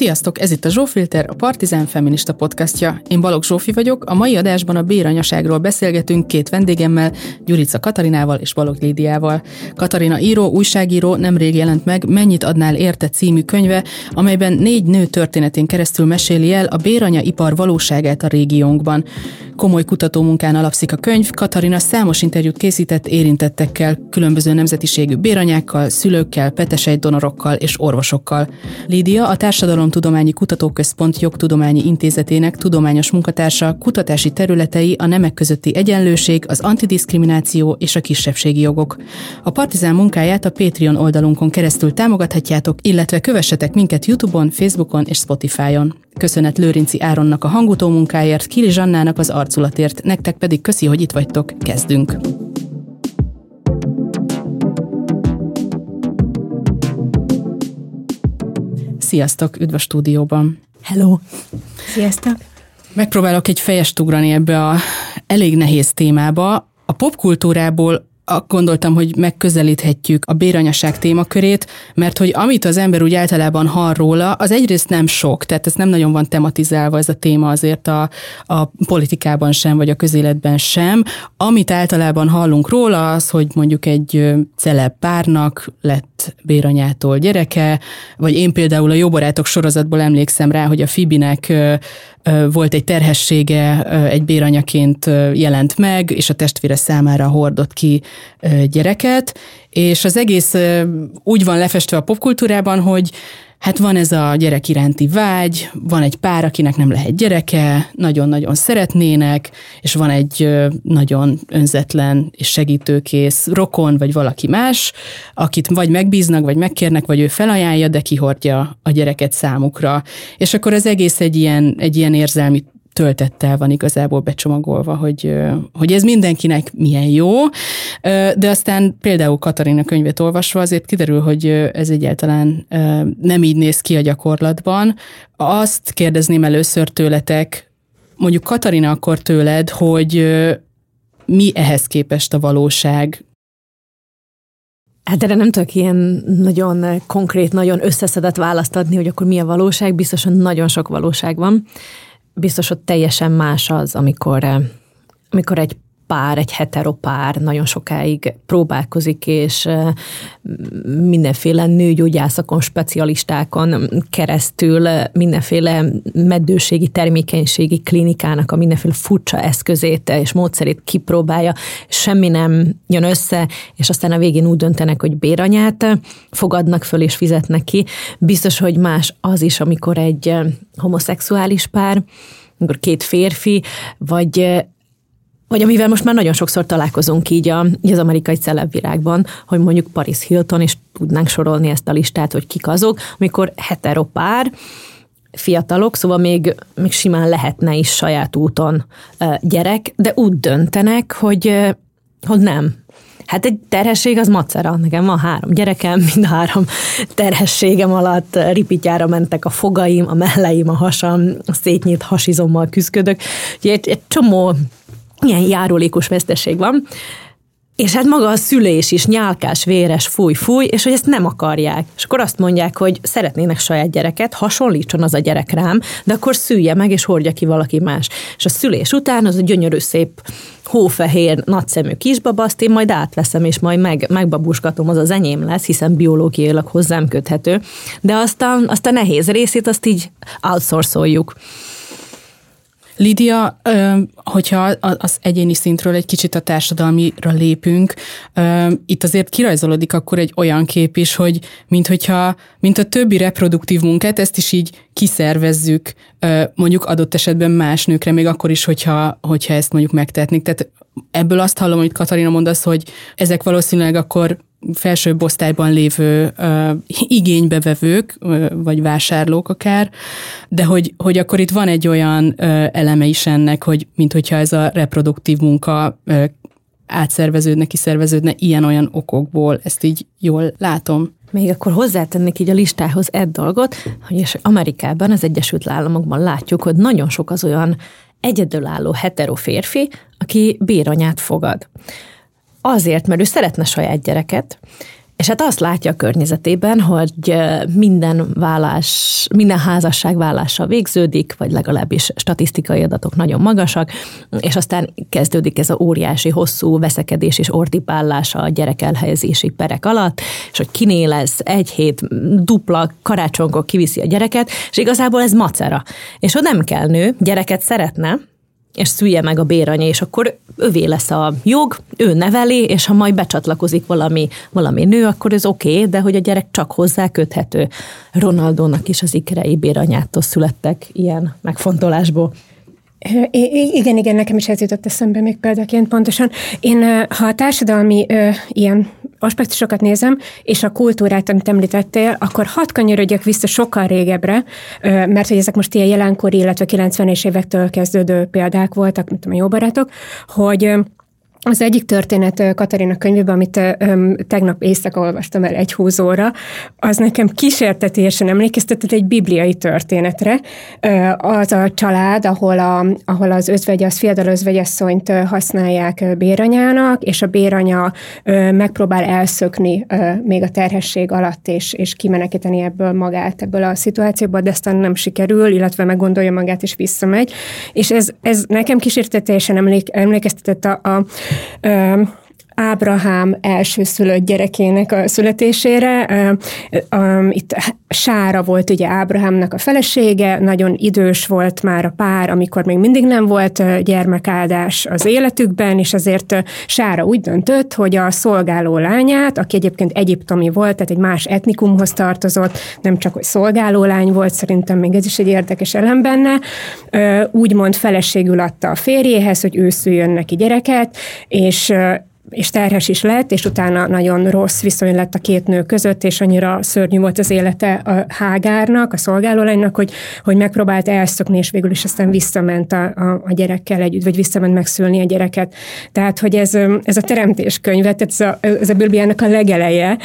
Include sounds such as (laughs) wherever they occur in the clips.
Sziasztok, ez itt a Zsófilter, a Partizán Feminista podcastja. Én Balogh Zsófi vagyok, a mai adásban a béranyaságról beszélgetünk két vendégemmel, Gyurica Katarinával és Balogh Lídiával. Katarina író, újságíró nemrég jelent meg Mennyit adnál érte című könyve, amelyben négy nő történetén keresztül meséli el a béranya ipar valóságát a régiónkban. Komoly kutatómunkán alapszik a könyv, Katarina számos interjút készített érintettekkel, különböző nemzetiségű béranyákkal, szülőkkel, petesej donorokkal és orvosokkal. Lídia a Társadalomtudományi Kutatóközpont Jogtudományi Intézetének tudományos munkatársa, kutatási területei a nemek közötti egyenlőség, az antidiszkrimináció és a kisebbségi jogok. A Partizán munkáját a Patreon oldalunkon keresztül támogathatjátok, illetve kövessetek minket YouTube-on, Facebookon és Spotify-on. Köszönet Lőrinci Áronnak a hangutó munkáért, Kili Zsannának az arculatért, nektek pedig köszi, hogy itt vagytok, kezdünk! Sziasztok, üdv a stúdióban! Hello! Sziasztok! Megpróbálok egy fejest ugrani ebbe a elég nehéz témába. A popkultúrából gondoltam, hogy megközelíthetjük a béranyaság témakörét, mert hogy amit az ember úgy általában hall róla, az egyrészt nem sok, tehát ez nem nagyon van tematizálva ez a téma azért a, a politikában sem, vagy a közéletben sem. Amit általában hallunk róla, az, hogy mondjuk egy celeb párnak lett béranyától gyereke, vagy én például a Jó Barátok sorozatból emlékszem rá, hogy a Fibinek volt egy terhessége, egy béranyaként jelent meg, és a testvére számára hordott ki gyereket, és az egész úgy van lefestve a popkultúrában, hogy hát van ez a gyerek iránti vágy, van egy pár, akinek nem lehet gyereke, nagyon-nagyon szeretnének, és van egy nagyon önzetlen és segítőkész rokon, vagy valaki más, akit vagy megbíznak, vagy megkérnek, vagy ő felajánlja, de kihordja a gyereket számukra. És akkor az egész egy ilyen, egy ilyen érzelmi töltettel van igazából becsomagolva, hogy, hogy ez mindenkinek milyen jó, de aztán például Katarina könyvet olvasva azért kiderül, hogy ez egyáltalán nem így néz ki a gyakorlatban. Azt kérdezném először tőletek, mondjuk Katarina akkor tőled, hogy mi ehhez képest a valóság, Hát erre nem tudok ilyen nagyon konkrét, nagyon összeszedett választ adni, hogy akkor mi a valóság. Biztosan nagyon sok valóság van biztos, hogy teljesen más az, amikor, eh, amikor egy pár, egy heteropár nagyon sokáig próbálkozik, és mindenféle nőgyógyászakon, specialistákon keresztül mindenféle meddőségi, termékenységi klinikának a mindenféle furcsa eszközét és módszerét kipróbálja, semmi nem jön össze, és aztán a végén úgy döntenek, hogy béranyát fogadnak föl és fizetnek ki. Biztos, hogy más az is, amikor egy homoszexuális pár, amikor két férfi, vagy vagy amivel most már nagyon sokszor találkozunk így, a, így az amerikai celebvirágban, hogy mondjuk Paris Hilton, és tudnánk sorolni ezt a listát, hogy kik azok, amikor heteropár, fiatalok, szóval még, még simán lehetne is saját úton gyerek, de úgy döntenek, hogy, hogy nem, Hát egy terhesség az macera. Nekem van három gyerekem, (laughs) mind három terhességem alatt ripityára mentek a fogaim, a melleim, a hasam, a szétnyit hasizommal küzdködök. Egy, egy csomó ilyen járulékos veszteség van. És hát maga a szülés is nyálkás, véres, fúj, fúj, és hogy ezt nem akarják. És akkor azt mondják, hogy szeretnének saját gyereket, hasonlítson az a gyerek rám, de akkor szülje meg, és hordja ki valaki más. És a szülés után az a gyönyörű szép hófehér, nagyszemű kisbaba, azt én majd átveszem, és majd meg, megbabuskatom, az az enyém lesz, hiszen biológiailag hozzám köthető. De azt a, azt a nehéz részét, azt így outsourcoljuk. Lídia, hogyha az egyéni szintről egy kicsit a társadalmira lépünk, itt azért kirajzolódik akkor egy olyan kép is, hogy mint, hogyha, mint a többi reproduktív munkát, ezt is így kiszervezzük mondjuk adott esetben más nőkre, még akkor is, hogyha, hogyha ezt mondjuk megtetnék. Tehát ebből azt hallom, hogy Katarina mondasz, hogy ezek valószínűleg akkor felsőbb osztályban lévő igénybevevők, vagy vásárlók akár, de hogy, hogy akkor itt van egy olyan uh, eleme is ennek, hogy mint hogyha ez a reproduktív munka átszerveződne, kiszerveződne ilyen-olyan okokból, ezt így jól látom. Még akkor hozzátennék így a listához egy dolgot, hogy Amerikában, az Egyesült Államokban látjuk, hogy nagyon sok az olyan egyedülálló hetero férfi, aki béranyát fogad. Azért, mert ő szeretne saját gyereket, És hát azt látja a környezetében, hogy minden vállás, minden házasság vállással végződik, vagy legalábbis statisztikai adatok nagyon magasak, és aztán kezdődik ez a óriási, hosszú veszekedés és ordibálás a gyerek elhelyezési perek alatt, és hogy kiné lesz egy hét dupla karácsonykor kiviszi a gyereket, és igazából ez macera. És ha nem kell nő, gyereket szeretne, és szülje meg a béranya, és akkor övé lesz a jog, ő neveli, és ha majd becsatlakozik valami, valami nő, akkor ez oké, okay, de hogy a gyerek csak hozzá köthető. Ronaldónak is az ikerei béranyától születtek ilyen megfontolásból. Igen, igen, nekem is ez jutott eszembe még példaként pontosan. Én, ha a társadalmi ilyen aspektusokat nézem, és a kultúrát, amit említettél, akkor hat kanyarodjak vissza sokkal régebbre, mert hogy ezek most ilyen jelenkori, illetve 90-es évektől kezdődő példák voltak, mint a jó barátok, hogy az egyik történet Katarina könyvében, amit tegnap éjszaka olvastam el egy húzóra, az nekem kísértetésen emlékeztetett egy bibliai történetre. Az a család, ahol, a, ahol az özvegy, fiatal özvegyasszonyt használják béranyának, és a béranya megpróbál elszökni még a terhesség alatt, és, és kimenekíteni ebből magát, ebből a szituációból, de aztán nem sikerül, illetve meggondolja magát, és visszamegy. És ez, ez nekem kísértetésen emlék, emlékeztetett a, a Um, Ábrahám elsőszülött gyerekének a születésére. Itt Sára volt ugye Ábrahámnak a felesége, nagyon idős volt már a pár, amikor még mindig nem volt gyermekáldás az életükben, és azért Sára úgy döntött, hogy a szolgáló lányát, aki egyébként egyiptomi volt, tehát egy más etnikumhoz tartozott, nem csak hogy szolgáló lány volt, szerintem még ez is egy érdekes elem benne, úgymond feleségül adta a férjéhez, hogy ő szüljön neki gyereket, és és terhes is lett, és utána nagyon rossz viszony lett a két nő között, és annyira szörnyű volt az élete a hágárnak, a szolgálólánynak, hogy, hogy megpróbált elszokni, és végül is aztán visszament a, a, a gyerekkel együtt, vagy visszament megszülni a gyereket. Tehát, hogy ez, ez a teremtés könyve, tehát ez a, ez a Bibliának a legeleje,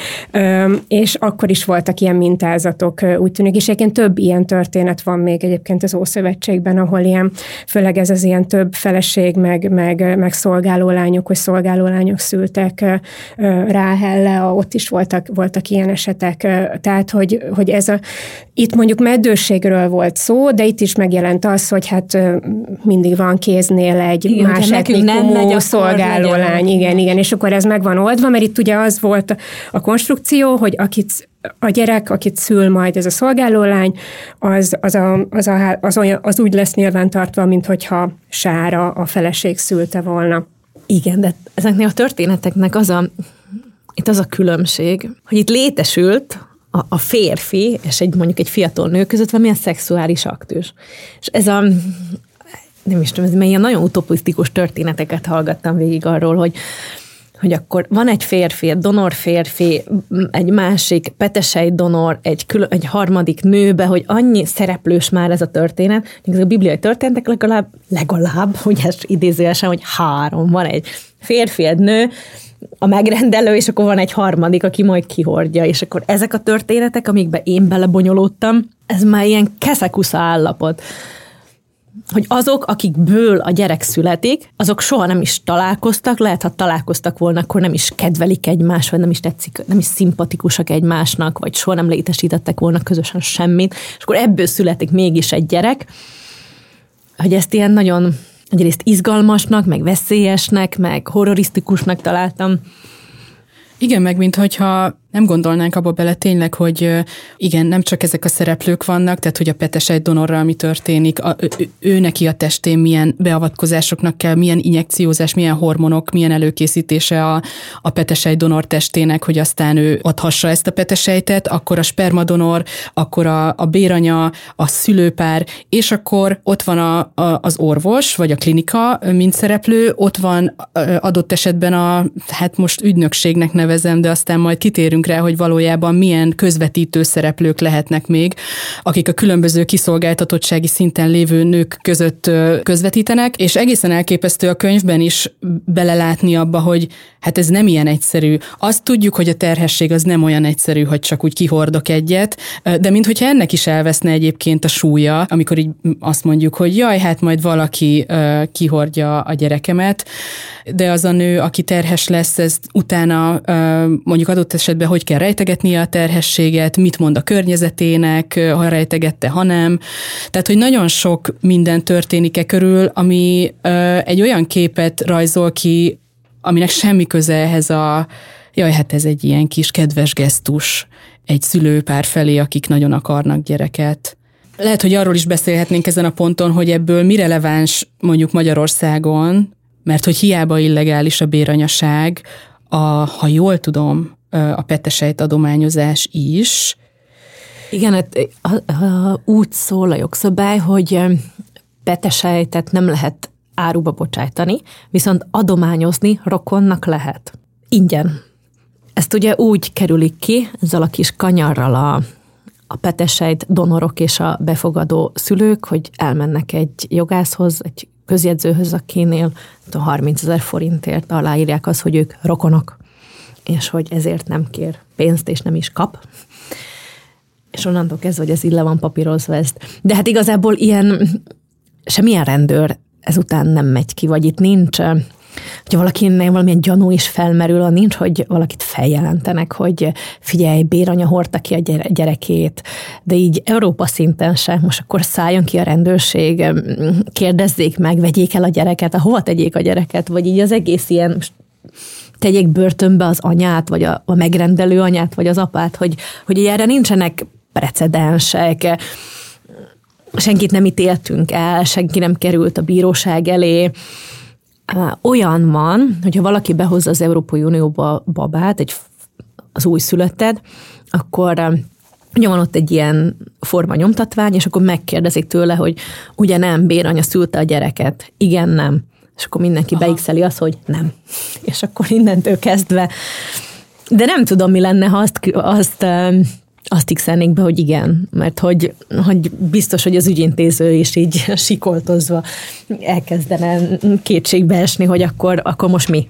és akkor is voltak ilyen mintázatok, úgy tűnik, és egyébként több ilyen történet van még egyébként az Ószövetségben, ahol ilyen, főleg ez az ilyen több feleség, meg, meg, meg szolgálólányok, hogy szolgálólányok lányok szültek Ráhelle, ott is voltak, voltak ilyen esetek, tehát hogy, hogy ez a, itt mondjuk meddőségről volt szó, de itt is megjelent az, hogy hát mindig van kéznél egy igen, más etnikumú szolgáló lány, igen, igen, és akkor ez meg van oldva, mert itt ugye az volt a konstrukció, hogy akit a gyerek, akit szül majd ez a szolgálólány, az, az, a, az, a, az, olyan, az úgy lesz nyilvántartva, mint hogyha Sára a feleség szülte volna. Igen, de ezeknek a történeteknek az a, itt az a különbség, hogy itt létesült a, a férfi és egy mondjuk egy fiatal nő között valamilyen szexuális aktus. És ez a, nem is tudom, ez ilyen nagyon utopisztikus történeteket hallgattam végig arról, hogy hogy akkor van egy férfi, egy donor férfi, egy másik petesei donor, egy, külön, egy harmadik nőbe, hogy annyi szereplős már ez a történet, ez a bibliai történetek legalább, legalább, hogy ez idézőesen, hogy három, van egy férfi, egy nő, a megrendelő, és akkor van egy harmadik, aki majd kihordja, és akkor ezek a történetek, amikbe én belebonyolódtam, ez már ilyen keszekusza állapot hogy azok, akikből a gyerek születik, azok soha nem is találkoztak, lehet, ha találkoztak volna, akkor nem is kedvelik egymást, vagy nem is tetszik, nem is szimpatikusak egymásnak, vagy soha nem létesítettek volna közösen semmit, és akkor ebből születik mégis egy gyerek, hogy ezt ilyen nagyon egyrészt izgalmasnak, meg veszélyesnek, meg horrorisztikusnak találtam. Igen, meg mintha nem gondolnánk abba bele tényleg, hogy igen, nem csak ezek a szereplők vannak, tehát hogy a petesej donorral mi történik, a, ő, ő neki a testén milyen beavatkozásoknak kell, milyen injekciózás, milyen hormonok, milyen előkészítése a, a petesej donor testének, hogy aztán ő adhassa ezt a petesejtet, akkor a spermadonor, akkor a, a béranya, a szülőpár, és akkor ott van a, a, az orvos, vagy a klinika, mint szereplő, ott van adott esetben a, hát most ügynökségnek nevezem, de aztán majd kitérünk rá, hogy valójában milyen közvetítő szereplők lehetnek még, akik a különböző kiszolgáltatottsági szinten lévő nők között közvetítenek, és egészen elképesztő a könyvben is belelátni abba, hogy hát ez nem ilyen egyszerű. Azt tudjuk, hogy a terhesség az nem olyan egyszerű, hogy csak úgy kihordok egyet, de minthogyha ennek is elveszne egyébként a súlya, amikor így azt mondjuk, hogy jaj, hát majd valaki kihordja a gyerekemet, de az a nő, aki terhes lesz, ez utána mondjuk adott esetben hogy kell rejtegetnie a terhességet, mit mond a környezetének, ha rejtegette, ha nem. Tehát, hogy nagyon sok minden történik e körül, ami egy olyan képet rajzol ki, aminek semmi köze ehhez a, jaj, hát ez egy ilyen kis kedves gesztus egy szülőpár felé, akik nagyon akarnak gyereket. Lehet, hogy arról is beszélhetnénk ezen a ponton, hogy ebből mi releváns mondjuk Magyarországon, mert hogy hiába illegális a béranyaság, a, ha jól tudom, a petesejt adományozás is. Igen, hát úgy szól a jogszabály, hogy petesejtet nem lehet áruba bocsájtani, viszont adományozni rokonnak lehet. Ingyen. Ezt ugye úgy kerülik ki, ezzel a kis kanyarral a, a petesejt donorok és a befogadó szülők, hogy elmennek egy jogászhoz, egy közjegyzőhöz, akinél 30 ezer forintért aláírják azt, hogy ők rokonok, és hogy ezért nem kér pénzt, és nem is kap. És onnantól kezdve, hogy ez így le van papírozva ezt. De hát igazából ilyen semmilyen rendőr ezután nem megy ki, vagy itt nincs hogyha valakinek valamilyen gyanú is felmerül, nincs, hogy valakit feljelentenek, hogy figyelj, béranya hordta ki a gyerekét, de így Európa szinten sem, most akkor szálljon ki a rendőrség, kérdezzék meg, vegyék el a gyereket, hova tegyék a gyereket, vagy így az egész ilyen, tegyék börtönbe az anyát, vagy a, a megrendelő anyát, vagy az apát, hogy, hogy erre nincsenek precedensek, senkit nem ítéltünk el, senki nem került a bíróság elé, olyan van, hogyha valaki behozza az Európai Unióba babát, egy, az új születted, akkor Ugye van ott egy ilyen forma nyomtatvány, és akkor megkérdezik tőle, hogy ugye nem, béranya szülte a gyereket. Igen, nem. És akkor mindenki beixeli azt, hogy nem. (laughs) És akkor innentől kezdve. De nem tudom, mi lenne, ha azt, azt azt x be, hogy igen, mert hogy, hogy biztos, hogy az ügyintéző is így (laughs) sikoltozva elkezdene kétségbe esni, hogy akkor, akkor most mi?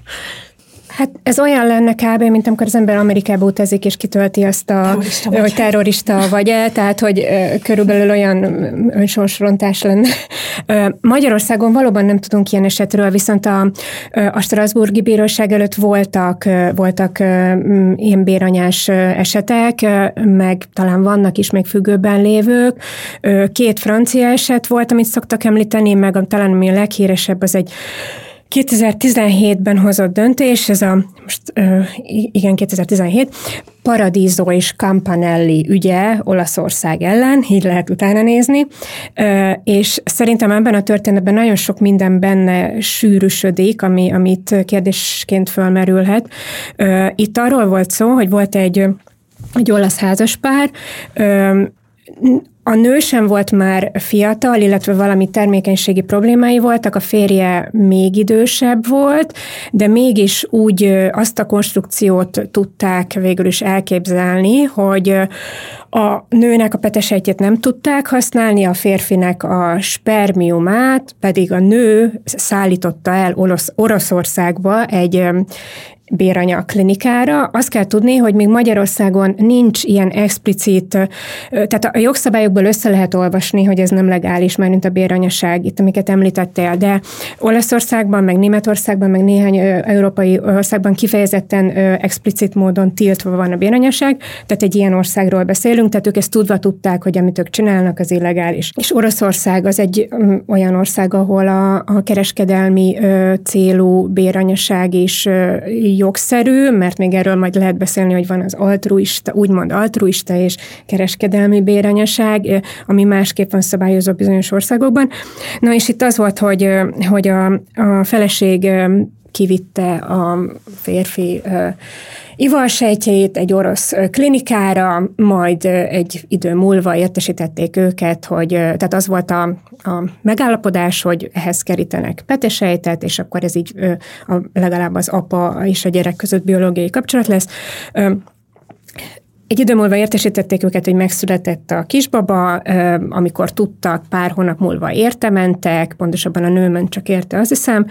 Hát ez olyan lenne kb., mint amikor az ember Amerikába utazik, és kitölti azt a, terrorista vagy. hogy terrorista vagy-e, tehát hogy körülbelül olyan önsorsrontás lenne. Magyarországon valóban nem tudunk ilyen esetről, viszont a, a Strasburgi Bíróság előtt voltak, voltak ilyen béranyás esetek, meg talán vannak is még függőben lévők. Két francia eset volt, amit szoktak említeni, meg talán ami a leghíresebb, az egy 2017-ben hozott döntés, ez a, most igen, 2017, Paradiso és Campanelli ügye Olaszország ellen, így lehet utána nézni, és szerintem ebben a történetben nagyon sok minden benne sűrűsödik, ami, amit kérdésként fölmerülhet. Itt arról volt szó, hogy volt egy, egy olasz házaspár, a nő sem volt már fiatal, illetve valami termékenységi problémái voltak, a férje még idősebb volt, de mégis úgy azt a konstrukciót tudták végül is elképzelni, hogy a nőnek a petesejtjét nem tudták használni, a férfinek a spermiumát, pedig a nő szállította el Orosz, Oroszországba egy, béranya klinikára. Azt kell tudni, hogy még Magyarországon nincs ilyen explicit, tehát a jogszabályokból össze lehet olvasni, hogy ez nem legális, már mint a béranyaság, itt amiket említettél, de Olaszországban, meg Németországban, meg néhány európai országban kifejezetten explicit módon tiltva van a béranyaság, tehát egy ilyen országról beszélünk, tehát ők ezt tudva tudták, hogy amit ők csinálnak, az illegális. És Oroszország az egy olyan ország, ahol a, a kereskedelmi célú béranyaság is jogszerű, mert még erről majd lehet beszélni, hogy van az altruista, úgymond altruista és kereskedelmi béranyaság, ami másképp van szabályozva bizonyos országokban. Na és itt az volt, hogy, hogy a, a feleség kivitte a férfi ivalsejtjeit egy orosz klinikára, majd egy idő múlva értesítették őket, hogy tehát az volt a, a megállapodás, hogy ehhez kerítenek petesejtet, és akkor ez így legalább az apa és a gyerek között biológiai kapcsolat lesz. Egy idő múlva értesítették őket, hogy megszületett a kisbaba, amikor tudtak, pár hónap múlva értementek, pontosabban a nőment csak érte, azt hiszem,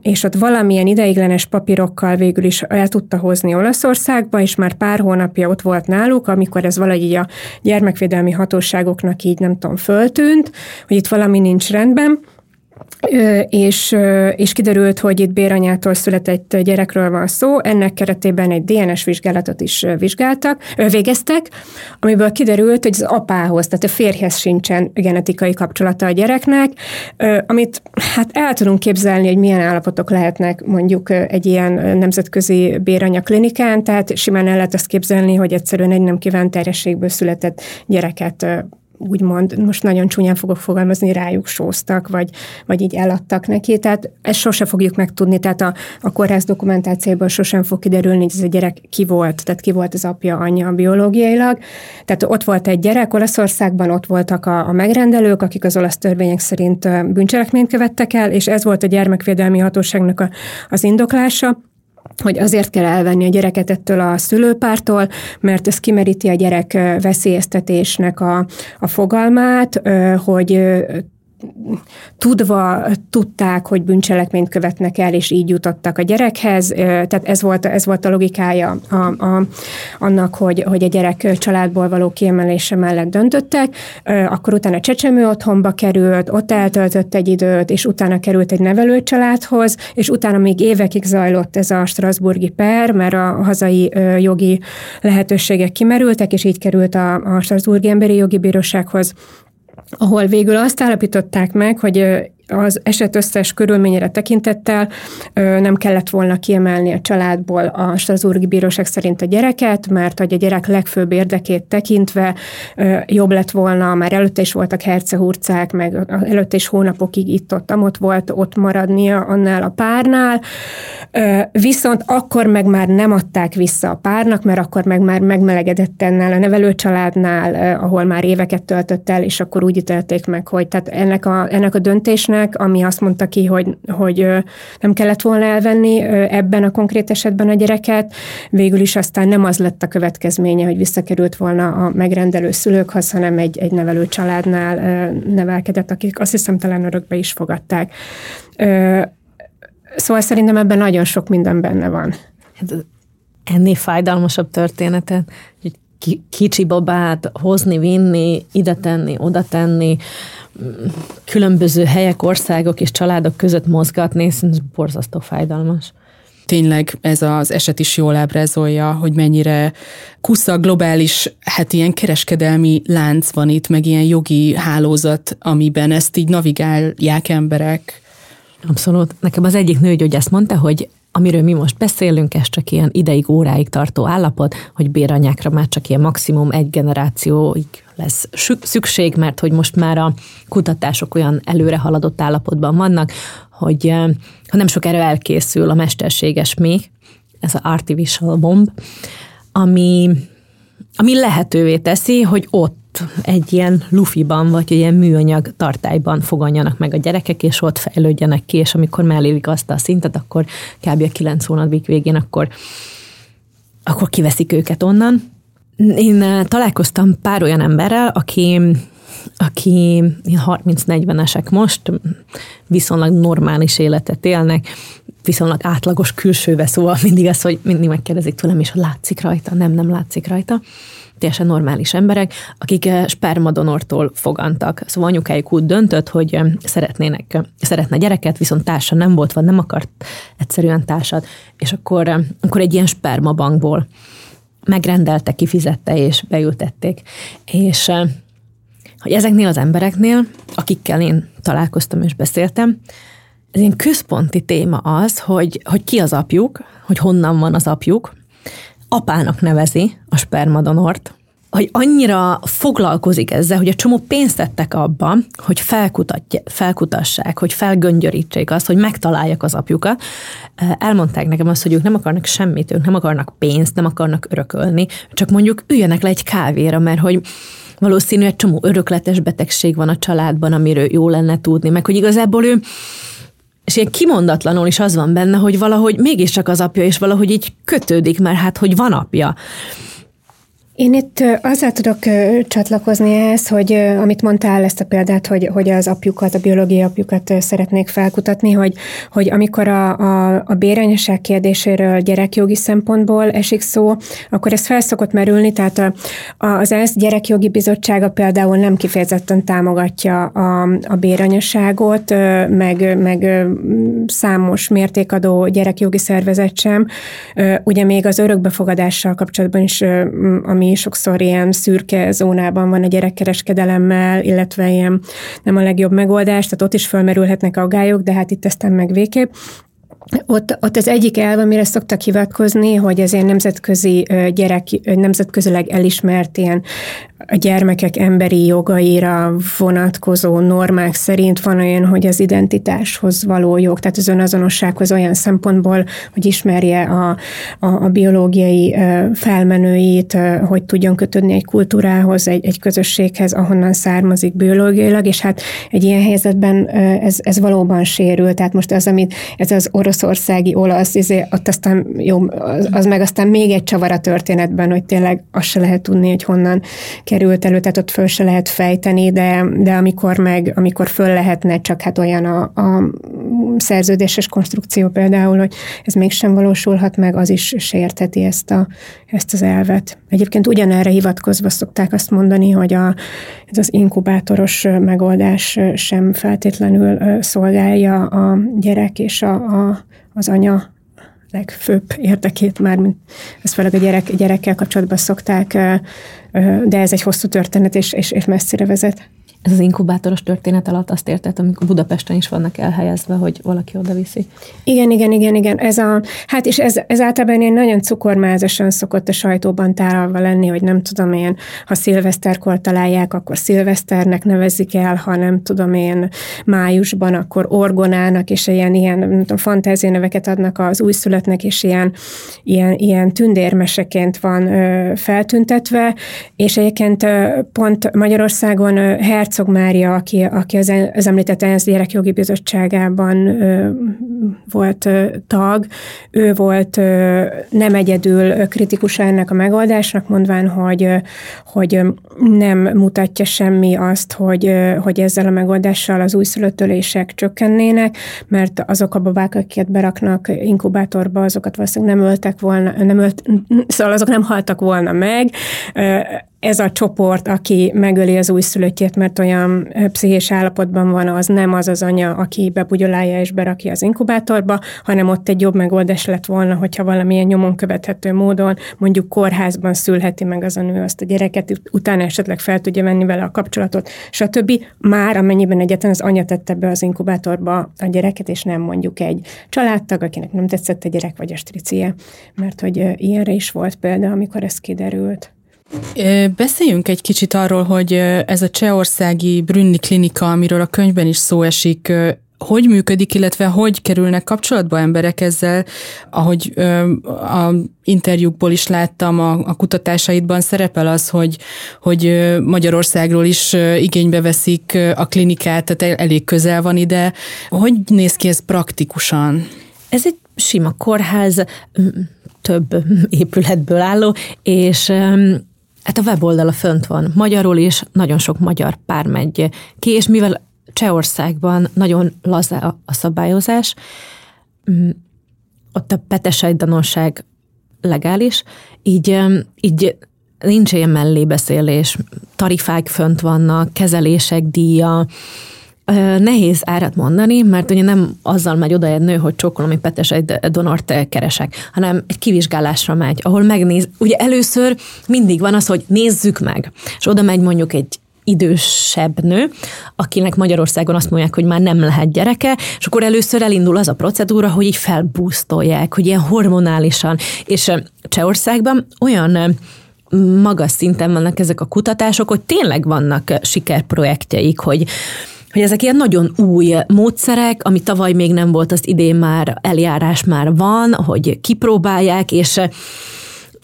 és ott valamilyen ideiglenes papírokkal végül is el tudta hozni Olaszországba, és már pár hónapja ott volt náluk, amikor ez valahogy így a gyermekvédelmi hatóságoknak így nem tudom, föltűnt, hogy itt valami nincs rendben, és, és kiderült, hogy itt béranyától született gyerekről van szó, ennek keretében egy DNS vizsgálatot is vizsgáltak, végeztek, amiből kiderült, hogy az apához, tehát a férjhez sincsen genetikai kapcsolata a gyereknek, amit hát el tudunk képzelni, hogy milyen állapotok lehetnek mondjuk egy ilyen nemzetközi béranya klinikán, tehát simán el lehet azt képzelni, hogy egyszerűen egy nem kívánt terhességből született gyereket úgymond, most nagyon csúnyán fogok fogalmazni, rájuk sóztak, vagy, vagy így eladtak neki, tehát ezt sose fogjuk megtudni, tehát a, a kórház dokumentációból sosem fog kiderülni, hogy ez a gyerek ki volt, tehát ki volt az apja, anyja biológiailag. Tehát ott volt egy gyerek, Olaszországban ott voltak a, a megrendelők, akik az olasz törvények szerint bűncselekményt követtek el, és ez volt a gyermekvédelmi hatóságnak a, az indoklása, hogy azért kell elvenni a gyereket ettől a szülőpártól, mert ez kimeríti a gyerek veszélyeztetésnek a, a fogalmát, hogy tudva tudták, hogy bűncselekményt követnek el, és így jutottak a gyerekhez. Tehát ez volt, ez volt a logikája a, a, annak, hogy, hogy a gyerek családból való kiemelése mellett döntöttek. Akkor utána csecsemő otthonba került, ott eltöltött egy időt, és utána került egy nevelőcsaládhoz, és utána még évekig zajlott ez a Strasburgi per, mert a hazai jogi lehetőségek kimerültek, és így került a, a Strasburgi Emberi Jogi Bírósághoz ahol végül azt állapították meg, hogy az eset összes körülményére tekintettel nem kellett volna kiemelni a családból a Strasburgi Bíróság szerint a gyereket, mert hogy a gyerek legfőbb érdekét tekintve jobb lett volna, már előtte is voltak hercehurcák, meg előtte is hónapokig itt-ott, amott volt ott maradnia annál a párnál, viszont akkor meg már nem adták vissza a párnak, mert akkor meg már megmelegedett ennel a nevelőcsaládnál, ahol már éveket töltött el, és akkor úgy ítélték meg, hogy tehát ennek a, ennek a döntésnek bíróságnak, ami azt mondta ki, hogy, hogy nem kellett volna elvenni ebben a konkrét esetben a gyereket. Végül is aztán nem az lett a következménye, hogy visszakerült volna a megrendelő szülőkhoz, hanem egy, egy nevelő családnál nevelkedett, akik azt hiszem talán örökbe is fogadták. Szóval szerintem ebben nagyon sok minden benne van. Hát ennél fájdalmasabb története, hogy kicsi babát hozni, vinni, ide tenni, oda tenni, különböző helyek, országok és családok között mozgatni, ez borzasztó fájdalmas tényleg ez az eset is jól ábrázolja, hogy mennyire kusza globális, hát ilyen kereskedelmi lánc van itt, meg ilyen jogi hálózat, amiben ezt így navigálják emberek. Abszolút. Nekem az egyik nőgyógyász mondta, hogy amiről mi most beszélünk, ez csak ilyen ideig, óráig tartó állapot, hogy béranyákra már csak ilyen maximum egy generációig lesz szükség, mert hogy most már a kutatások olyan előre haladott állapotban vannak, hogy ha nem sokára elkészül a mesterséges még, ez az artificial bomb, ami, ami lehetővé teszi, hogy ott egy ilyen lufiban, vagy ilyen műanyag tartályban foganjanak meg a gyerekek, és ott fejlődjenek ki, és amikor mellérik azt a szintet, akkor kb. a kilenc hónapig végén, akkor, akkor kiveszik őket onnan. Én eh, találkoztam pár olyan emberrel, aki aki 30-40-esek most, viszonylag normális életet élnek, viszonylag átlagos külsőve, szóval mindig az, hogy mindig megkérdezik tőlem is, hogy látszik rajta, nem, nem látszik rajta teljesen normális emberek, akik eh, spermadonortól fogantak. Szóval anyukájuk úgy döntött, hogy eh, szeretnének, eh, szeretne gyereket, viszont társa nem volt, vagy nem akart egyszerűen társat, és akkor, akkor egy ilyen spermabankból megrendelte, kifizette és beültették. És hogy ezeknél az embereknél, akikkel én találkoztam és beszéltem, ez ilyen központi téma az, hogy, hogy ki az apjuk, hogy honnan van az apjuk, apának nevezi a spermadonort, hogy annyira foglalkozik ezzel, hogy a csomó pénzt tettek abba, hogy felkutassák, hogy felgöngyörítsék azt, hogy megtalálják az apjukat. Elmondták nekem azt, hogy ők nem akarnak semmit, ők nem akarnak pénzt, nem akarnak örökölni, csak mondjuk üljenek le egy kávéra, mert hogy valószínű egy csomó örökletes betegség van a családban, amiről jó lenne tudni, meg hogy igazából ő és ilyen kimondatlanul is az van benne, hogy valahogy mégiscsak az apja, és valahogy így kötődik, mert hát, hogy van apja. Én itt azzal tudok csatlakozni ehhez, hogy amit mondtál ezt a példát, hogy, hogy az apjukat, a biológiai apjukat szeretnék felkutatni, hogy, hogy amikor a, a, a béranyaság kérdéséről gyerekjogi szempontból esik szó, akkor ez felszokott merülni, tehát a, az ENSZ gyerekjogi bizottsága például nem kifejezetten támogatja a, a béranyaságot, meg, meg számos mértékadó gyerekjogi szervezet sem. Ugye még az örökbefogadással kapcsolatban is, ami sokszor ilyen szürke zónában van a gyerekkereskedelemmel, illetve ilyen nem a legjobb megoldás, tehát ott is felmerülhetnek aggályok, de hát itt aztán meg végképp. Ott, ott az egyik elv, amire szoktak hivatkozni, hogy ez ilyen nemzetközi gyerek, nemzetközileg elismert ilyen a gyermekek emberi jogaira vonatkozó normák szerint van olyan, hogy az identitáshoz való jog, tehát az önazonossághoz olyan szempontból, hogy ismerje a, a, a biológiai felmenőit, hogy tudjon kötődni egy kultúrához, egy, egy közösséghez, ahonnan származik biológiailag, és hát egy ilyen helyzetben ez, ez valóban sérül. Tehát most az, amit ez az oroszországi olasz, izé, ott aztán jó, az, az meg aztán még egy csavar a történetben, hogy tényleg azt se lehet tudni, hogy honnan került elő, tehát ott föl se lehet fejteni, de, de amikor meg, amikor föl lehetne, csak hát olyan a, a szerződéses konstrukció például, hogy ez mégsem valósulhat meg, az is sérteti ezt, a, ezt az elvet. Egyébként ugyanerre hivatkozva szokták azt mondani, hogy a, ez az inkubátoros megoldás sem feltétlenül szolgálja a gyerek és a, a, az anya legfőbb érdekét, már mint ezt főleg a gyerek, gyerekkel kapcsolatban szokták, de ez egy hosszú történet, és, és, és messzire vezet. Ez az inkubátoros történet alatt azt érted, amikor Budapesten is vannak elhelyezve, hogy valaki oda viszi. Igen, igen, igen, igen. Ez a, hát és ez, ez általában ilyen nagyon cukormázasan szokott a sajtóban táralva lenni, hogy nem tudom én, ha szilveszterkor találják, akkor szilveszternek nevezik el, ha nem tudom én májusban, akkor orgonának, és ilyen, ilyen nem tudom, fantázia neveket adnak az újszülöttnek, és ilyen, ilyen, ilyen tündérmeseként van ö, feltüntetve, és egyébként ö, pont Magyarországon ö, Herzog Mária, aki, aki az, az említett ENSZ Gyerekjogi Bizottságában ö, volt ö, tag, ő volt ö, nem egyedül kritikus ennek a megoldásnak, mondván, hogy, hogy nem mutatja semmi azt, hogy, hogy ezzel a megoldással az újszülöttölések csökkennének, mert azok a babák, akiket beraknak inkubátorba, azokat valószínűleg nem öltek volna, nem ölt, szóval azok nem haltak volna meg, ez a csoport, aki megöli az újszülöttjét, mert olyan pszichés állapotban van, az nem az az anya, aki bebugyolálja és berakja az inkubátorba, hanem ott egy jobb megoldás lett volna, hogyha valamilyen nyomon követhető módon, mondjuk kórházban szülheti meg az a nő azt a gyereket, utána esetleg fel tudja venni vele a kapcsolatot, stb. Már amennyiben egyetlen az anya tette be az inkubátorba a gyereket, és nem mondjuk egy családtag, akinek nem tetszett a gyerek, vagy a stricie, mert hogy ilyenre is volt példa, amikor ez kiderült. Beszéljünk egy kicsit arról, hogy ez a csehországi Brünni klinika, amiről a könyvben is szó esik, hogy működik, illetve hogy kerülnek kapcsolatba emberek ezzel, ahogy a interjúkból is láttam, a, a kutatásaidban szerepel az, hogy, hogy Magyarországról is igénybe veszik a klinikát, tehát elég közel van ide. Hogy néz ki ez praktikusan? Ez egy sima kórház, több épületből álló, és Hát a weboldala fönt van. Magyarul is, nagyon sok magyar pár megy ki, és mivel Csehországban nagyon lazá a szabályozás, mm, ott a petesejdanosság legális, így, így nincs ilyen mellébeszélés, tarifák fönt vannak, kezelések díja, Nehéz árat mondani, mert ugye nem azzal megy oda egy nő, hogy csókolom, hogy petes egy donort keresek, hanem egy kivizsgálásra megy, ahol megnéz. Ugye először mindig van az, hogy nézzük meg, és oda megy mondjuk egy idősebb nő, akinek Magyarországon azt mondják, hogy már nem lehet gyereke, és akkor először elindul az a procedúra, hogy így felbúztolják, hogy ilyen hormonálisan, és Csehországban olyan magas szinten vannak ezek a kutatások, hogy tényleg vannak sikerprojektjeik, hogy hogy ezek ilyen nagyon új módszerek, ami tavaly még nem volt, az idén már eljárás már van, hogy kipróbálják, és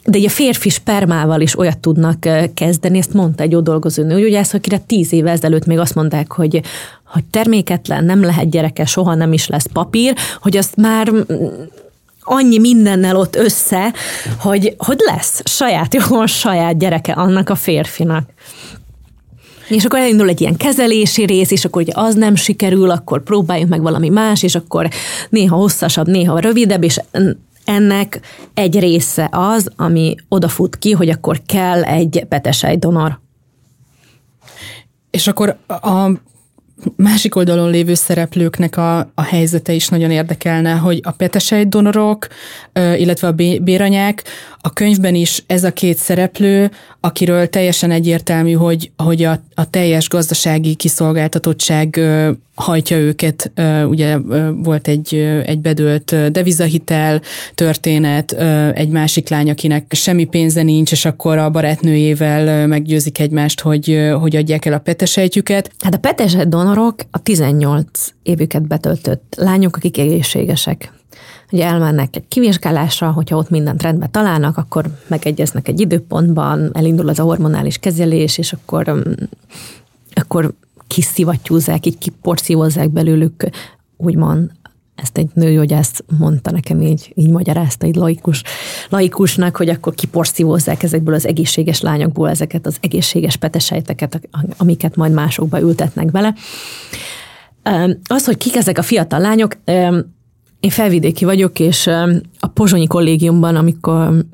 de egy a férfi spermával is olyat tudnak kezdeni, ezt mondta egy jó dolgozó nő, ugye ez, akire tíz éve ezelőtt még azt mondták, hogy, hogy terméketlen, nem lehet gyereke, soha nem is lesz papír, hogy azt már annyi mindennel ott össze, hogy, hogy lesz saját (laughs) jó, saját gyereke annak a férfinak. És akkor elindul egy ilyen kezelési rész, és akkor, hogy az nem sikerül, akkor próbáljuk meg valami más, és akkor néha hosszasabb, néha rövidebb, és ennek egy része az, ami odafut ki, hogy akkor kell egy petesej donor. És akkor a másik oldalon lévő szereplőknek a, a helyzete is nagyon érdekelne, hogy a petesejt donorok, illetve a béranyák, a könyvben is ez a két szereplő, akiről teljesen egyértelmű, hogy, hogy a, a teljes gazdasági kiszolgáltatottság hajtja őket. Ugye volt egy, egy bedőlt devizahitel történet, egy másik lány, akinek semmi pénze nincs, és akkor a barátnőjével meggyőzik egymást, hogy, hogy adják el a petesejtjüket. Hát a petesejt donorok a 18 évüket betöltött lányok, akik egészségesek. Hogy elmennek egy kivizsgálásra, hogyha ott mindent rendben találnak, akkor megegyeznek egy időpontban, elindul az a hormonális kezelés, és akkor, mm, akkor kiszivattyúzzák, így kiporciózzák belőlük, úgymond ezt egy nőgyógyász mondta nekem így, így magyarázta, így laikus, laikusnak, hogy akkor kiporszívózzák ezekből az egészséges lányokból ezeket az egészséges petesejteket, amiket majd másokba ültetnek bele. Az, hogy kik ezek a fiatal lányok, én felvidéki vagyok, és a Pozsonyi kollégiumban, amikor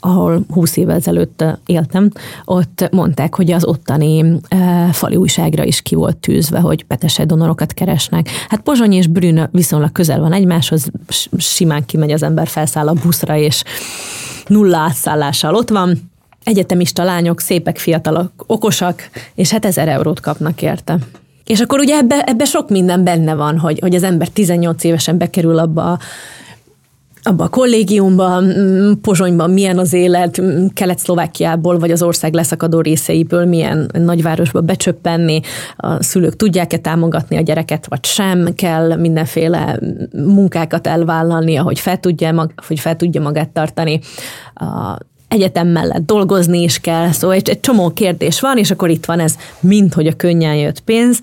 ahol 20 évvel ezelőtt éltem, ott mondták, hogy az ottani e, fali újságra is ki volt tűzve, hogy petese donorokat keresnek. Hát Pozsony és Brünn viszonylag közel van egymáshoz, simán kimegy az ember, felszáll a buszra, és nulla átszállással ott van. Egyetemista lányok, szépek, fiatalok, okosak, és hát ezer eurót kapnak érte. És akkor ugye ebbe, ebbe sok minden benne van, hogy, hogy az ember 18 évesen bekerül abba a abba a kollégiumban, Pozsonyban milyen az élet, Kelet-Szlovákiából vagy az ország leszakadó részeiből milyen nagyvárosba becsöppenni, a szülők tudják-e támogatni a gyereket, vagy sem, kell mindenféle munkákat elvállalni, hogy fel tudja, mag, hogy fel tudja magát tartani. A egyetem mellett dolgozni is kell, szóval egy, egy csomó kérdés van, és akkor itt van ez, mint hogy a könnyen jött pénz.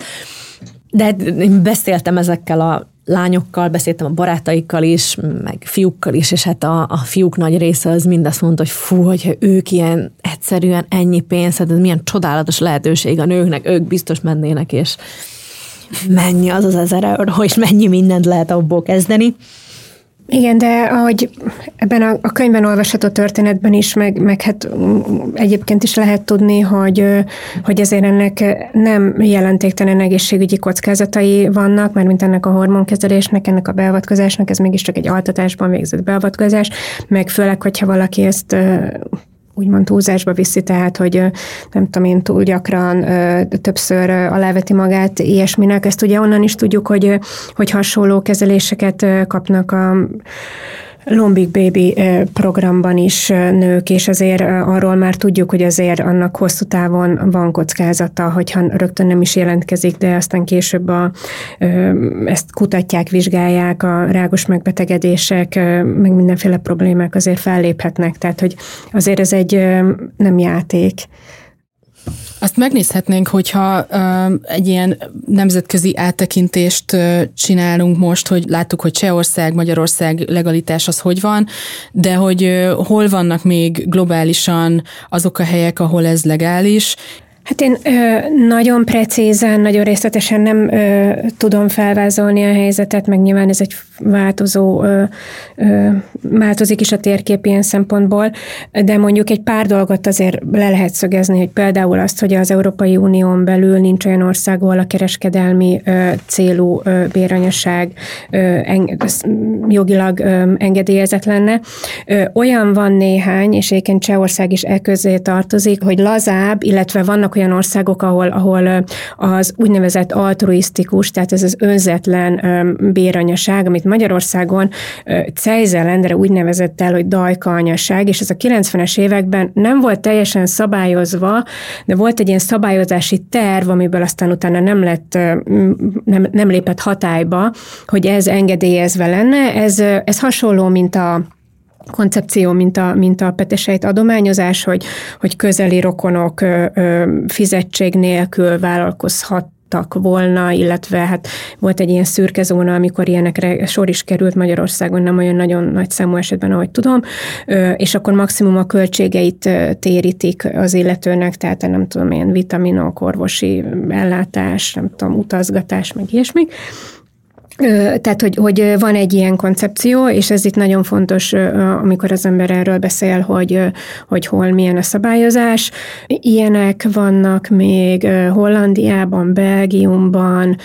De én beszéltem ezekkel a lányokkal, beszéltem a barátaikkal is, meg fiúkkal is, és hát a, a fiúk nagy része az mind azt mondta, hogy fú, hogyha ők ilyen egyszerűen ennyi pénz, hát ez milyen csodálatos lehetőség a nőknek, ők biztos mennének, és mennyi az az ezer euró, és mennyi mindent lehet abból kezdeni. Igen, de ahogy ebben a, a könyvben olvasható történetben is, meg, meg hát egyébként is lehet tudni, hogy, hogy ezért ennek nem jelentéktelen egészségügyi kockázatai vannak, mert mint ennek a hormonkezelésnek, ennek a beavatkozásnak, ez mégiscsak egy altatásban végzett beavatkozás, meg főleg, hogyha valaki ezt úgymond túlzásba viszi, tehát, hogy nem tudom én, túl gyakran, többször aláveti magát ilyesminek. Ezt ugye onnan is tudjuk, hogy, hogy hasonló kezeléseket kapnak a Lombik Baby programban is nők, és azért arról már tudjuk, hogy azért annak hosszú távon van kockázata, hogyha rögtön nem is jelentkezik, de aztán később a, ezt kutatják, vizsgálják, a rágos megbetegedések, meg mindenféle problémák azért felléphetnek, tehát hogy azért ez egy nem játék. Azt megnézhetnénk, hogyha uh, egy ilyen nemzetközi áttekintést uh, csinálunk most, hogy láttuk, hogy Csehország, Magyarország legalitás az hogy van, de hogy uh, hol vannak még globálisan azok a helyek, ahol ez legális, Hát én ö, nagyon precízen, nagyon részletesen nem ö, tudom felvázolni a helyzetet, meg nyilván ez egy változó, ö, ö, változik is a térkép ilyen szempontból, de mondjuk egy pár dolgot azért le lehet szögezni, hogy például azt, hogy az Európai Unión belül nincs olyan ország, ahol a kereskedelmi ö, célú ö, béranyaság ö, en, jogilag ö, engedélyezett lenne. Ö, olyan van néhány, és egyébként Csehország is e közé tartozik, hogy lazább, illetve vannak olyan országok, ahol, ahol az úgynevezett altruisztikus, tehát ez az önzetlen béranyaság, amit Magyarországon Cejzelendre úgy nevezett el, hogy dajka anyaság, és ez a 90-es években nem volt teljesen szabályozva, de volt egy ilyen szabályozási terv, amiből aztán utána nem lett, nem, nem lépett hatályba, hogy ez engedélyezve lenne. Ez, ez hasonló, mint a koncepció, mint a, mint a petesejt adományozás, hogy, hogy közeli rokonok fizetség nélkül vállalkozhat volna, illetve hát volt egy ilyen szürke zóna, amikor ilyenekre sor is került Magyarországon, nem olyan nagyon nagy számú esetben, ahogy tudom, és akkor maximum a költségeit térítik az illetőnek, tehát nem tudom, ilyen vitaminok, orvosi ellátás, nem tudom, utazgatás, meg ilyesmi. Tehát, hogy, hogy van egy ilyen koncepció, és ez itt nagyon fontos, amikor az ember erről beszél, hogy, hogy hol milyen a szabályozás. Ilyenek vannak még Hollandiában, Belgiumban,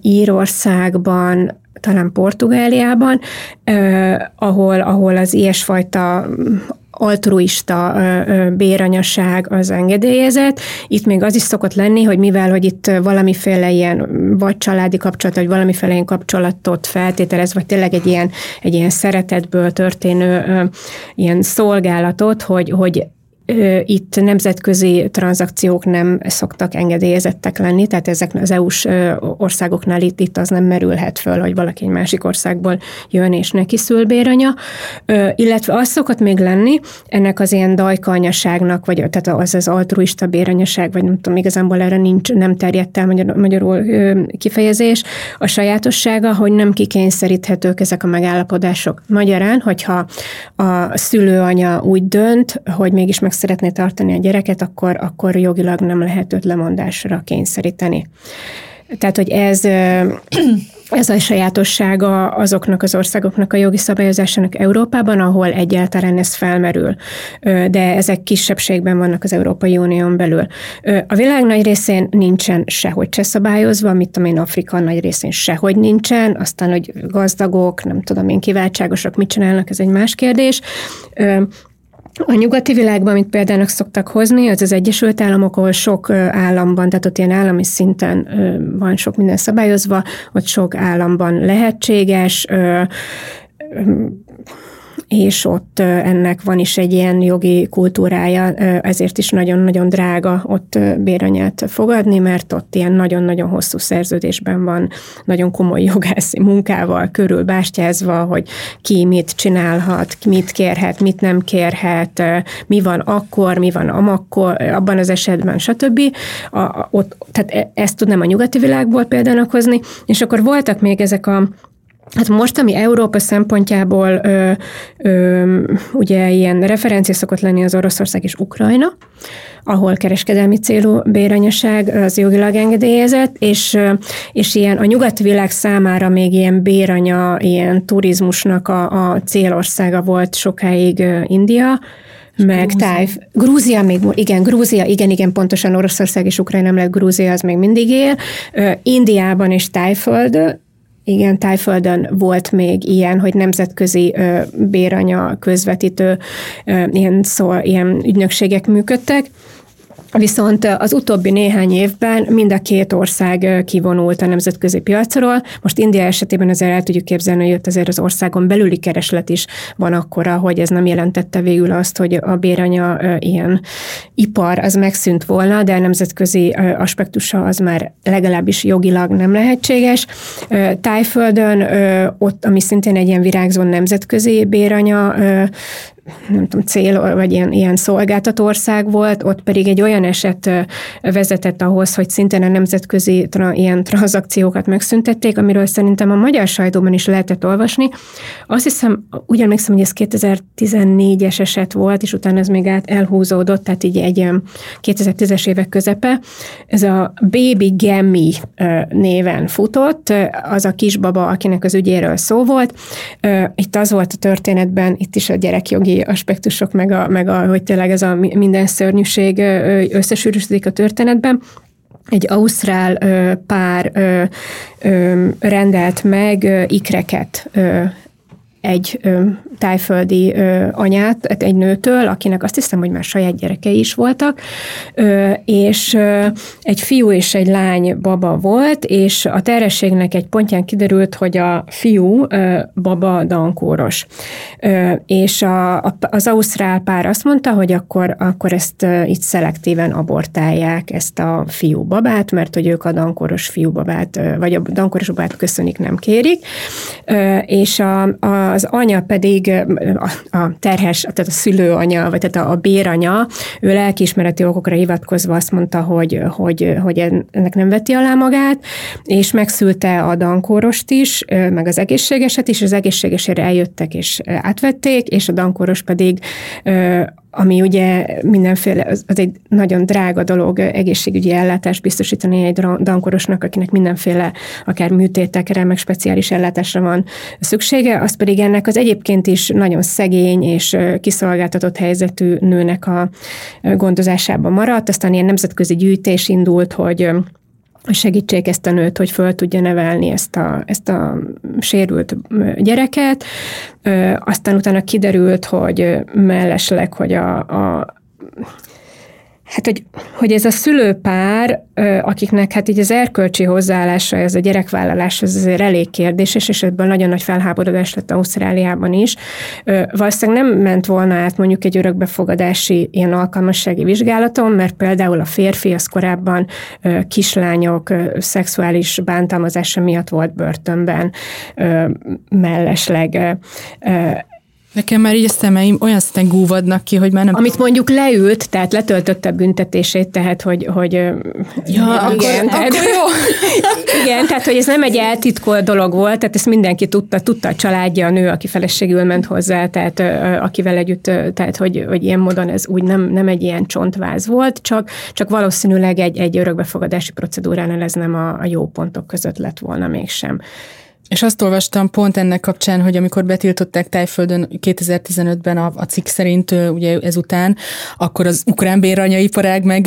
Írországban, talán Portugáliában, ahol, ahol az ilyesfajta altruista béranyaság az engedélyezett. Itt még az is szokott lenni, hogy mivel, hogy itt valamiféle ilyen vagy családi kapcsolat, vagy valamiféle ilyen kapcsolatot feltételez, vagy tényleg egy ilyen, egy ilyen szeretetből történő ilyen szolgálatot, hogy, hogy itt nemzetközi tranzakciók nem szoktak engedélyezettek lenni, tehát ezek az EU-s országoknál itt, itt az nem merülhet föl, hogy valaki egy másik országból jön és neki szül béranya, illetve az szokott még lenni, ennek az ilyen dajkanyaságnak, vagy tehát az az altruista béranyaság, vagy nem tudom, igazából erre nincs, nem terjedt el magyar, magyarul kifejezés, a sajátossága, hogy nem kikényszeríthetők ezek a megállapodások. Magyarán, hogyha a szülőanya úgy dönt, hogy mégis meg szeretné tartani a gyereket, akkor, akkor jogilag nem lehet őt lemondásra kényszeríteni. Tehát, hogy ez, ez a sajátossága azoknak az országoknak a jogi szabályozásának Európában, ahol egyáltalán ez felmerül, de ezek kisebbségben vannak az Európai Unión belül. A világ nagy részén nincsen sehogy se szabályozva, mit tudom én, Afrika nagy részén sehogy nincsen, aztán, hogy gazdagok, nem tudom én, kiváltságosok mit csinálnak, ez egy más kérdés. A nyugati világban, amit példának szoktak hozni, az az Egyesült Államok, ahol sok államban, tehát ott ilyen állami szinten van sok minden szabályozva, ott sok államban lehetséges, és ott ennek van is egy ilyen jogi kultúrája, ezért is nagyon-nagyon drága ott béranyát fogadni, mert ott ilyen nagyon-nagyon hosszú szerződésben van, nagyon komoly (laughs) jogászi munkával körülbástyázva, hogy ki mit csinálhat, mit kérhet, mit nem kérhet, mi van akkor, mi van amakkor, abban az esetben, stb. A, ott, tehát e, ezt tudnám a nyugati világból példának hozni, és akkor voltak még ezek a Hát most, ami Európa szempontjából ö, ö, ugye ilyen referencia szokott lenni az Oroszország és Ukrajna, ahol kereskedelmi célú béranyaság az jogilag engedélyezett, és, és ilyen a nyugati világ számára még ilyen béranya, ilyen turizmusnak a, a célországa volt sokáig India, meg Tájf. Grúzia még, igen, Grúzia, igen, igen, pontosan Oroszország és Ukrajna nem lett Grúzia, az még mindig él. Indiában és Tájföld igen, Tájföldön volt még ilyen, hogy nemzetközi ö, béranya közvetítő ö, ilyen, szó, ilyen ügynökségek működtek. Viszont az utóbbi néhány évben mind a két ország kivonult a nemzetközi piacról. Most India esetében azért el tudjuk képzelni, hogy ott azért az országon belüli kereslet is van akkora, hogy ez nem jelentette végül azt, hogy a béranya ilyen ipar az megszűnt volna, de a nemzetközi aspektusa az már legalábbis jogilag nem lehetséges. Tájföldön, ott, ami szintén egy ilyen virágzó nemzetközi béranya nem tudom, cél, vagy ilyen, ilyen szolgáltató volt, ott pedig egy olyan eset vezetett ahhoz, hogy szintén a nemzetközi tra, ilyen tranzakciókat megszüntették, amiről szerintem a magyar sajtóban is lehetett olvasni. Azt hiszem, úgy emlékszem, hogy ez 2014-es eset volt, és utána ez még át elhúzódott, tehát így egy 2010-es évek közepe. Ez a Baby Gemmy néven futott, az a kisbaba, akinek az ügyéről szó volt. Itt az volt a történetben, itt is a gyerekjogi aspektusok, meg, a, meg a, hogy tényleg ez a minden szörnyűség összesűrűsödik a történetben. Egy ausztrál pár rendelt meg ikreket egy tájföldi ö, anyát, egy nőtől, akinek azt hiszem, hogy már saját gyerekei is voltak, ö, és ö, egy fiú és egy lány baba volt, és a terhességnek egy pontján kiderült, hogy a fiú ö, baba dankóros. Ö, és a, a, az ausztrál pár azt mondta, hogy akkor, akkor ezt ö, itt szelektíven abortálják, ezt a fiú babát, mert hogy ők a dankoros fiú babát, vagy a dankoros babát köszönik, nem kérik. Ö, és a, a az anya pedig a, terhes, tehát a szülőanya, vagy tehát a, a béranya, ő lelkiismereti okokra hivatkozva azt mondta, hogy, hogy, hogy ennek nem veti alá magát, és megszülte a dankórost is, meg az egészségeset is, az egészségesére eljöttek és átvették, és a dankóros pedig ami ugye mindenféle, az, egy nagyon drága dolog egészségügyi ellátást biztosítani egy dankorosnak, akinek mindenféle akár műtétekre, meg speciális ellátásra van szüksége, az pedig ennek az egyébként is nagyon szegény és kiszolgáltatott helyzetű nőnek a gondozásában maradt. Aztán ilyen nemzetközi gyűjtés indult, hogy segítsék ezt a nőt, hogy föl tudja nevelni ezt a, ezt a sérült gyereket. Aztán utána kiderült, hogy mellesleg, hogy a, a Hát, hogy, hogy ez a szülőpár, akiknek hát így az erkölcsi hozzáállása, ez a gyerekvállalás, ez azért elég kérdéses, és ebből nagyon nagy felháborodás lett Ausztráliában is. Valószínűleg nem ment volna át mondjuk egy örökbefogadási ilyen alkalmassági vizsgálaton, mert például a férfi az korábban kislányok szexuális bántalmazása miatt volt börtönben, mellesleg Nekem már így a szemeim olyan szinten gúvadnak ki, hogy már nem... Amit mondjuk leült, tehát letöltötte büntetését, tehát hogy... hogy ja, igen, akkor, tehát, akkor jó. (laughs) igen, tehát hogy ez nem egy eltitkolt dolog volt, tehát ezt mindenki tudta, tudta a családja, a nő, aki feleségül ment hozzá, tehát akivel együtt, tehát hogy, hogy ilyen módon ez úgy nem, nem egy ilyen csontváz volt, csak, csak valószínűleg egy, egy örökbefogadási procedúránál ez nem a, a jó pontok között lett volna mégsem. És azt olvastam pont ennek kapcsán, hogy amikor betiltották Tájföldön 2015-ben a, a cikk szerint, ugye ezután, akkor az ukrán béranyaiparág meg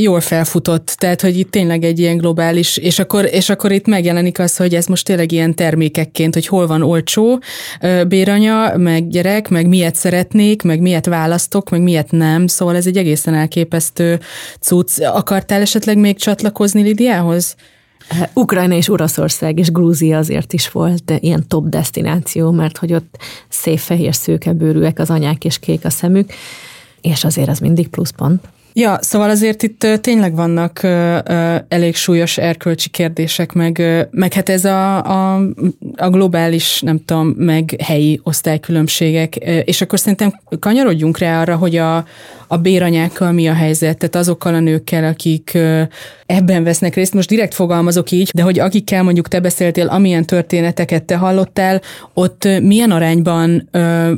jól felfutott. Tehát, hogy itt tényleg egy ilyen globális, és akkor, és akkor itt megjelenik az, hogy ez most tényleg ilyen termékekként, hogy hol van olcsó béranya, meg gyerek, meg miért szeretnék, meg miért választok, meg miért nem. Szóval ez egy egészen elképesztő cucc. Akartál esetleg még csatlakozni Lidiához? Ukrajna és Oroszország és Grúzia azért is volt ilyen top destináció, mert hogy ott szép fehér szőkebőrűek az anyák és kék a szemük, és azért az mindig pluszpont. Ja, szóval azért itt tényleg vannak elég súlyos erkölcsi kérdések, meg, meg hát ez a, a, a globális, nem tudom, meg helyi osztálykülönbségek, és akkor szerintem kanyarodjunk rá arra, hogy a, a béranyákkal mi a helyzet, tehát azokkal a nőkkel, akik ebben vesznek részt. Most direkt fogalmazok így, de hogy akikkel mondjuk te beszéltél, amilyen történeteket te hallottál, ott milyen arányban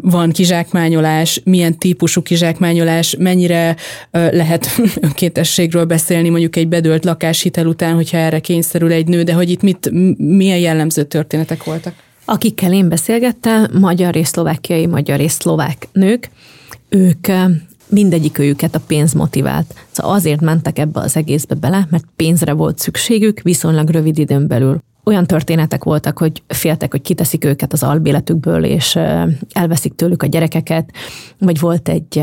van kizsákmányolás, milyen típusú kizsákmányolás, mennyire lehet (laughs) önkéntességről beszélni mondjuk egy bedölt lakáshitel után, hogyha erre kényszerül egy nő, de hogy itt mit, milyen jellemző történetek voltak? Akikkel én beszélgettem, magyar és szlovákiai, magyar és szlovák nők, ők mindegyik őket a pénz motivált. Szóval azért mentek ebbe az egészbe bele, mert pénzre volt szükségük viszonylag rövid időn belül olyan történetek voltak, hogy féltek, hogy kiteszik őket az albéletükből, és elveszik tőlük a gyerekeket, vagy volt egy,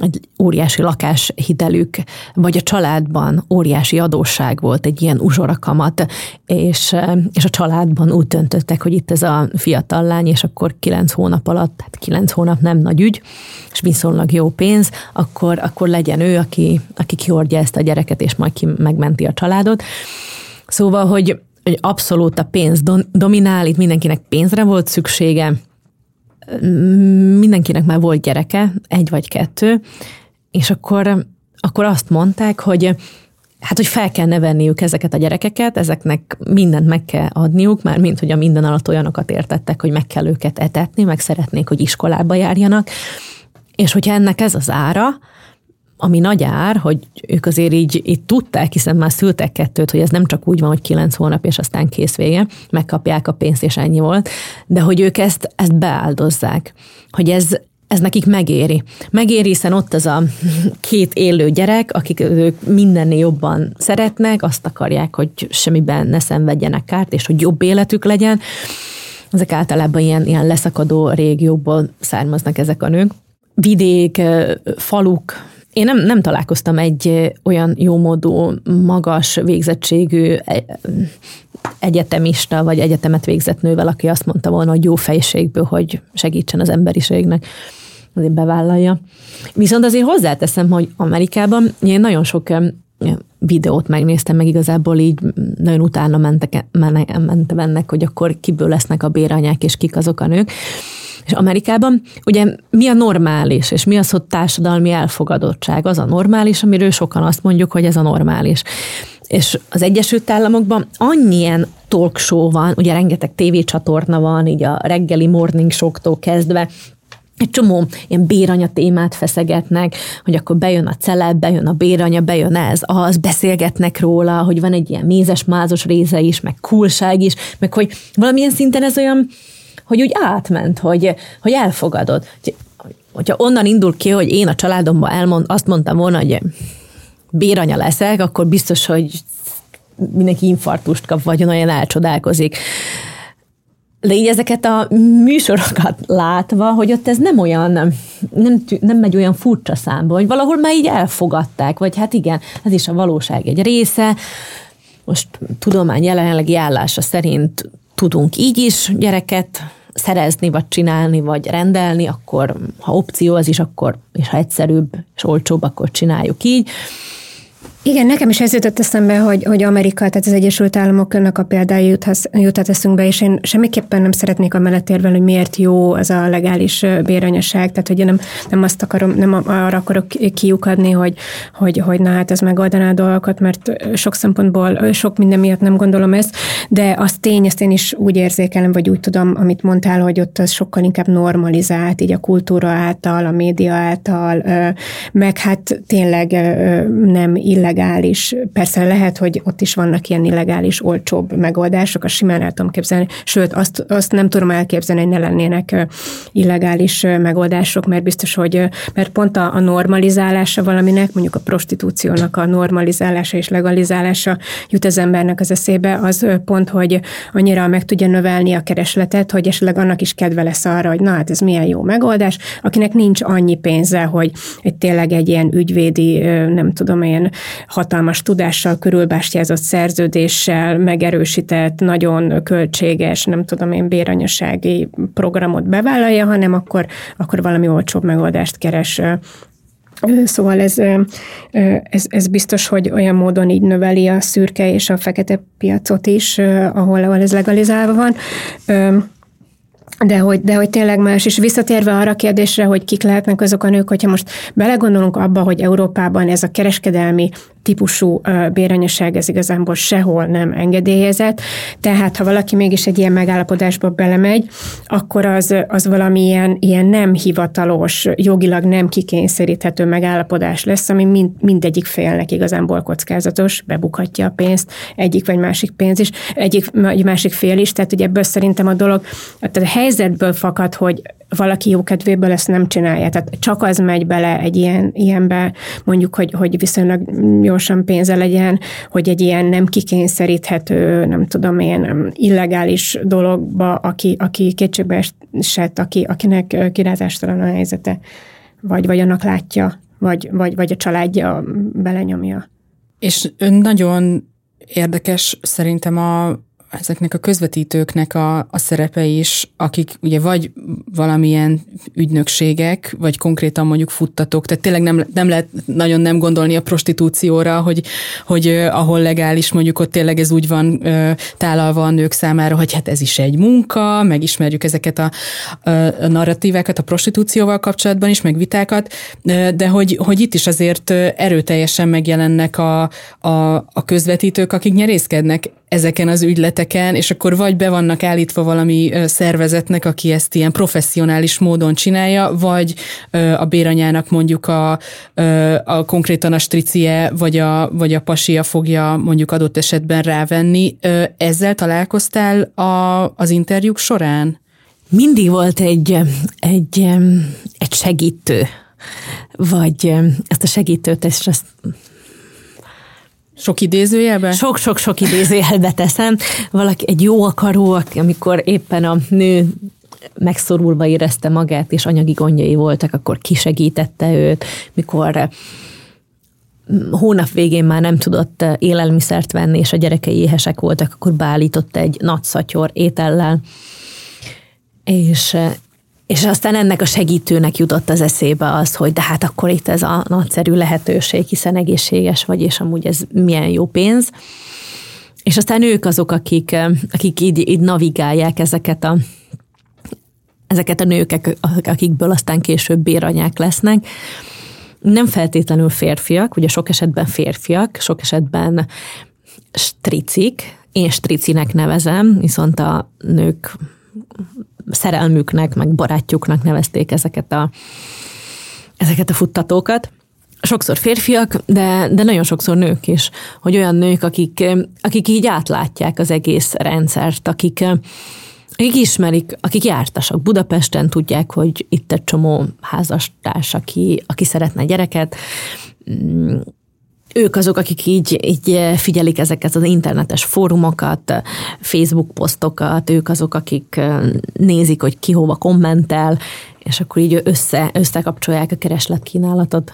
egy óriási lakáshitelük, vagy a családban óriási adósság volt, egy ilyen uzsorakamat, és, és a családban úgy döntöttek, hogy itt ez a fiatal lány, és akkor kilenc hónap alatt, hát kilenc hónap nem nagy ügy, és viszonylag jó pénz, akkor, akkor legyen ő, aki, aki kihordja ezt a gyereket, és majd ki megmenti a családot. Szóval, hogy hogy abszolút a pénz dominál, itt mindenkinek pénzre volt szüksége, mindenkinek már volt gyereke, egy vagy kettő, és akkor, akkor azt mondták, hogy hát, hogy fel kell nevelniük ezeket a gyerekeket, ezeknek mindent meg kell adniuk, már mint hogy a minden alatt olyanokat értettek, hogy meg kell őket etetni, meg szeretnék, hogy iskolába járjanak, és hogyha ennek ez az ára, ami nagy ár, hogy ők azért így, így tudták, hiszen már szültek kettőt, hogy ez nem csak úgy van, hogy kilenc hónap, és aztán kész vége, megkapják a pénzt, és ennyi volt, de hogy ők ezt, ezt beáldozzák, hogy ez, ez nekik megéri. Megéri, hiszen ott az a (laughs) két élő gyerek, akik ők mindennél jobban szeretnek, azt akarják, hogy semmiben ne szenvedjenek kárt, és hogy jobb életük legyen. Ezek általában ilyen, ilyen leszakadó régiókból származnak ezek a nők. Vidék, faluk, én nem, nem találkoztam egy olyan jómódú, magas végzettségű e, egyetemista vagy egyetemet végzett nővel, aki azt mondta volna, hogy jó fejségből, hogy segítsen az emberiségnek, azért bevállalja. Viszont azért hozzáteszem, hogy Amerikában én nagyon sok videót megnéztem, meg igazából így nagyon utána mentek, mentem ennek, hogy akkor kiből lesznek a béranyák, és kik azok a nők. És Amerikában ugye mi a normális, és mi az, hogy társadalmi elfogadottság? Az a normális, amiről sokan azt mondjuk, hogy ez a normális. És az Egyesült Államokban annyien talk show van, ugye rengeteg tévécsatorna van, így a reggeli morning show-tól kezdve, egy csomó ilyen béranya témát feszegetnek, hogy akkor bejön a celeb, bejön a béranya, bejön ez, az, beszélgetnek róla, hogy van egy ilyen mézes-mázos része is, meg coolság is, meg hogy valamilyen szinten ez olyan, hogy úgy átment, hogy, hogy elfogadod. Hogyha onnan indul ki, hogy én a családomban elmond, azt mondtam volna, hogy béranya leszek, akkor biztos, hogy mindenki infartust kap, vagy olyan elcsodálkozik. De így ezeket a műsorokat látva, hogy ott ez nem olyan, nem, nem megy olyan furcsa számba, hogy valahol már így elfogadták, vagy hát igen, ez is a valóság egy része. Most tudomány jelenlegi állása szerint tudunk így is gyereket szerezni, vagy csinálni, vagy rendelni, akkor ha opció az is, akkor, és ha egyszerűbb és olcsóbb, akkor csináljuk így. Igen, nekem is ez jutott eszembe, hogy, hogy Amerika, tehát az Egyesült Államoknak a példája juthat, juthat eszünkbe, és én semmiképpen nem szeretnék a mellett érvel, hogy miért jó az a legális béranyaság, tehát hogy én nem, nem azt akarom, nem arra akarok kiukadni, hogy, hogy, hogy na hát ez megoldaná a dolgokat, mert sok szempontból, sok minden miatt nem gondolom ezt, de az tény, ezt én is úgy érzékelem, vagy úgy tudom, amit mondtál, hogy ott az sokkal inkább normalizált, így a kultúra által, a média által, meg hát tényleg nem illegális illegális, persze lehet, hogy ott is vannak ilyen illegális, olcsóbb megoldások, a simán el tudom képzelni, sőt, azt, azt nem tudom elképzelni, hogy ne lennének illegális megoldások, mert biztos, hogy mert pont a, a normalizálása valaminek, mondjuk a prostitúciónak a normalizálása és legalizálása jut az embernek az eszébe, az pont, hogy annyira meg tudja növelni a keresletet, hogy esetleg annak is kedve lesz arra, hogy na hát ez milyen jó megoldás, akinek nincs annyi pénze, hogy egy tényleg egy ilyen ügyvédi, nem tudom én, hatalmas tudással körülbástyázott szerződéssel megerősített, nagyon költséges, nem tudom én, béranyasági programot bevállalja, hanem akkor, akkor valami olcsóbb megoldást keres Szóval ez, ez, ez biztos, hogy olyan módon így növeli a szürke és a fekete piacot is, ahol, ahol ez legalizálva van. De hogy, de hogy tényleg más, és visszatérve arra a kérdésre, hogy kik lehetnek azok a nők, hogyha most belegondolunk abba, hogy Európában ez a kereskedelmi típusú béranyaság ez igazából sehol nem engedélyezett, tehát ha valaki mégis egy ilyen megállapodásba belemegy, akkor az, az valamilyen ilyen nem hivatalos, jogilag nem kikényszeríthető megállapodás lesz, ami mind, mindegyik félnek igazából kockázatos, bebukhatja a pénzt, egyik vagy másik pénz is, egyik vagy másik fél is, tehát ugye ebből szerintem a dolog, tehát a helyzetből fakad, hogy valaki jó kedvéből ezt nem csinálja. Tehát csak az megy bele egy ilyen, ilyenbe, mondjuk, hogy, hogy viszonylag gyorsan pénze legyen, hogy egy ilyen nem kikényszeríthető, nem tudom én, illegális dologba, aki, aki kétségbe esett, aki, akinek kirázástalan a helyzete, vagy, vagy annak látja, vagy, vagy, vagy a családja belenyomja. És nagyon érdekes szerintem a, ezeknek a közvetítőknek a, a szerepe is, akik ugye vagy valamilyen ügynökségek, vagy konkrétan mondjuk futtatók, tehát tényleg nem, nem lehet nagyon nem gondolni a prostitúcióra, hogy, hogy ahol legális, mondjuk ott tényleg ez úgy van tálalva a nők számára, hogy hát ez is egy munka, megismerjük ezeket a, a narratívákat a prostitúcióval kapcsolatban is, meg vitákat, de hogy, hogy itt is azért erőteljesen megjelennek a, a, a közvetítők, akik nyerészkednek ezeken az ügyleteken, és akkor vagy be vannak állítva valami szervezetnek, aki ezt ilyen professzionális módon csinálja, vagy a béranyának mondjuk a, a konkrétan a stricie, vagy a, vagy a pasia fogja mondjuk adott esetben rávenni. Ezzel találkoztál a, az interjúk során? Mindig volt egy, egy, egy segítő, vagy ezt a segítőt, és ezt sok idézőjelben? Sok-sok-sok idézőjelbe teszem. Valaki egy jó akaró, amikor éppen a nő megszorulva érezte magát, és anyagi gondjai voltak, akkor kisegítette őt, mikor mm, hónap végén már nem tudott élelmiszert venni, és a gyerekei éhesek voltak, akkor beállított egy nagy szatyor étellel. És És aztán ennek a segítőnek jutott az eszébe az, hogy de hát akkor itt ez a nagyszerű lehetőség, hiszen egészséges vagy, és amúgy ez milyen jó pénz. És aztán ők azok, akik, akik így, így navigálják ezeket a, ezeket a nőket, akikből aztán később béranyák lesznek. Nem feltétlenül férfiak, ugye sok esetben férfiak, sok esetben stricik, én stricinek nevezem, viszont a nők szerelmüknek, meg barátjuknak nevezték ezeket a, ezeket a futtatókat. Sokszor férfiak, de, de nagyon sokszor nők is, hogy olyan nők, akik, akik így átlátják az egész rendszert, akik, akik ismerik, akik jártasak Budapesten, tudják, hogy itt egy csomó házastárs, aki, aki szeretne gyereket, ők azok, akik így, így figyelik ezeket az internetes fórumokat, Facebook posztokat, ők azok, akik nézik, hogy ki hova kommentel, és akkor így össze, összekapcsolják a keresletkínálatot.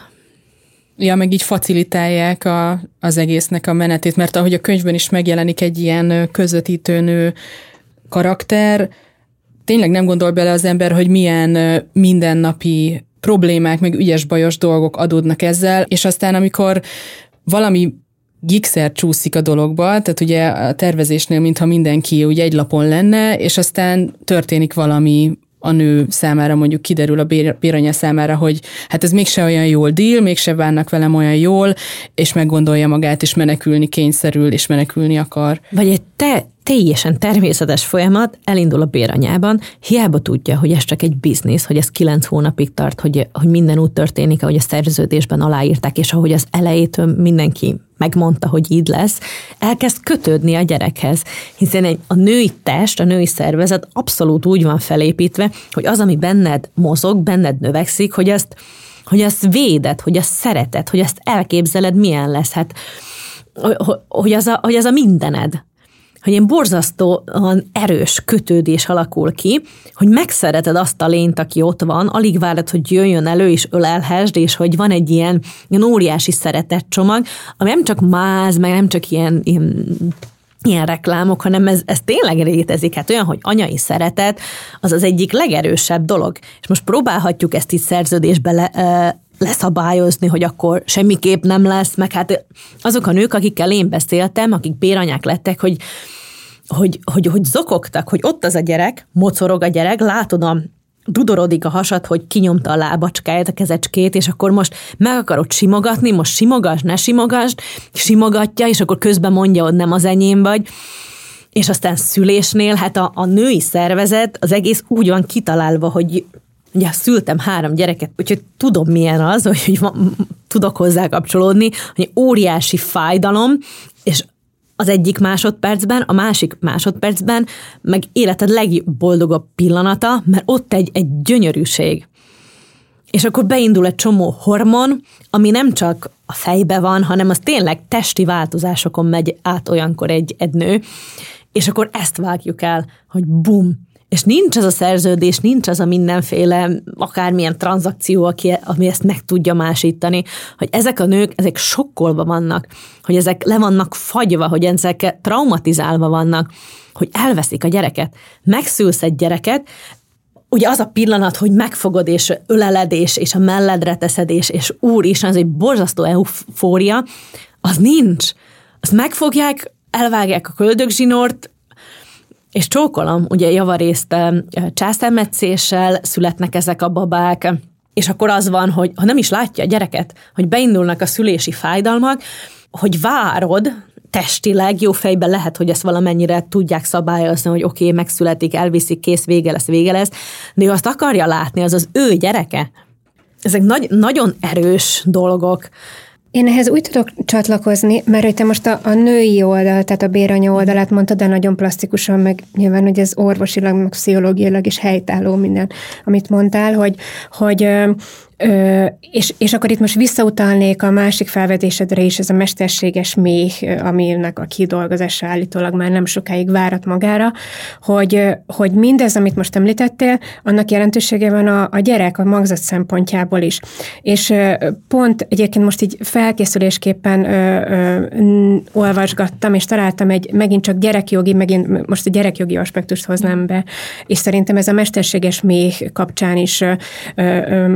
Ja, meg így facilitálják a, az egésznek a menetét, mert ahogy a könyvben is megjelenik egy ilyen közvetítőnő karakter, tényleg nem gondol bele az ember, hogy milyen mindennapi problémák, meg ügyes bajos dolgok adódnak ezzel, és aztán amikor valami gigszer csúszik a dologba, tehát ugye a tervezésnél, mintha mindenki ugye egy lapon lenne, és aztán történik valami a nő számára mondjuk kiderül a béranya számára, hogy hát ez mégse olyan jól deal, mégse bánnak velem olyan jól, és meggondolja magát, és menekülni kényszerül, és menekülni akar. Vagy egy te teljesen természetes folyamat elindul a béranyában, hiába tudja, hogy ez csak egy biznisz, hogy ez kilenc hónapig tart, hogy, hogy minden úgy történik, ahogy a szerződésben aláírták, és ahogy az elejétől mindenki megmondta, hogy így lesz, elkezd kötődni a gyerekhez, hiszen egy, a női test, a női szervezet abszolút úgy van felépítve, hogy az, ami benned mozog, benned növekszik, hogy ezt, hogy ezt véded, hogy azt szereted, hogy ezt elképzeled, milyen lesz. Hát, hogy az a, hogy az a mindened hogy ilyen borzasztóan erős kötődés alakul ki, hogy megszereted azt a lényt, aki ott van, alig várod, hogy jöjjön elő és ölelhesd, és hogy van egy ilyen, ilyen óriási szeretetcsomag, ami nem csak máz, meg nem csak ilyen, ilyen ilyen reklámok, hanem ez, ez tényleg létezik. Hát olyan, hogy anyai szeretet, az az egyik legerősebb dolog. És most próbálhatjuk ezt itt szerződésbe le, leszabályozni, hogy akkor semmiképp nem lesz, meg hát azok a nők, akikkel én beszéltem, akik béranyák lettek, hogy hogy, hogy, hogy zokogtak, hogy ott az a gyerek, mocorog a gyerek, látod a dudorodik a hasad, hogy kinyomta a lábacskáját, a kezecskét, és akkor most meg akarod simogatni, most simogass, ne simogass, simogatja, és akkor közben mondja, hogy nem az enyém vagy. És aztán szülésnél, hát a, a női szervezet az egész úgy van kitalálva, hogy ugye szültem három gyereket, úgyhogy tudom milyen az, hogy, tudok hozzá kapcsolódni, hogy óriási fájdalom, és az egyik másodpercben, a másik másodpercben, meg életed legboldogabb pillanata, mert ott egy, egy gyönyörűség. És akkor beindul egy csomó hormon, ami nem csak a fejbe van, hanem az tényleg testi változásokon megy át olyankor egy, egy nő, és akkor ezt vágjuk el, hogy bum, és nincs az a szerződés, nincs az a mindenféle, akármilyen tranzakció, aki, ami ezt meg tudja másítani, hogy ezek a nők, ezek sokkolva vannak, hogy ezek le vannak fagyva, hogy ezek traumatizálva vannak, hogy elveszik a gyereket. Megszülsz egy gyereket, ugye az a pillanat, hogy megfogod és öleled és, a melledre teszed és, és úristen, az egy borzasztó eufória, az nincs. Azt megfogják, elvágják a köldögzsinort, és csókolom, ugye javarészt császármetszéssel születnek ezek a babák, és akkor az van, hogy ha nem is látja a gyereket, hogy beindulnak a szülési fájdalmak, hogy várod, testileg jó fejben lehet, hogy ezt valamennyire tudják szabályozni, hogy oké, okay, megszületik, elviszik, kész, vége lesz, vége lesz, de ő azt akarja látni, az az ő gyereke. Ezek nagy, nagyon erős dolgok, én ehhez úgy tudok csatlakozni, mert hogy te most a, a női oldal, tehát a béranya oldalát mondtad, de nagyon plastikusan, meg nyilván, hogy ez orvosilag, meg pszichológiailag is helytálló minden, amit mondtál, hogy, hogy Ö, és, és akkor itt most visszautalnék a másik felvetésedre is, ez a mesterséges méh, aminek a kidolgozása állítólag már nem sokáig várat magára, hogy, hogy mindez, amit most említettél, annak jelentősége van a, a gyerek, a magzat szempontjából is. És pont egyébként most így felkészülésképpen ö, ö, olvasgattam, és találtam egy megint csak gyerekjogi, megint most a gyerekjogi aspektust hoznám be, és szerintem ez a mesterséges méh kapcsán is ö, ö,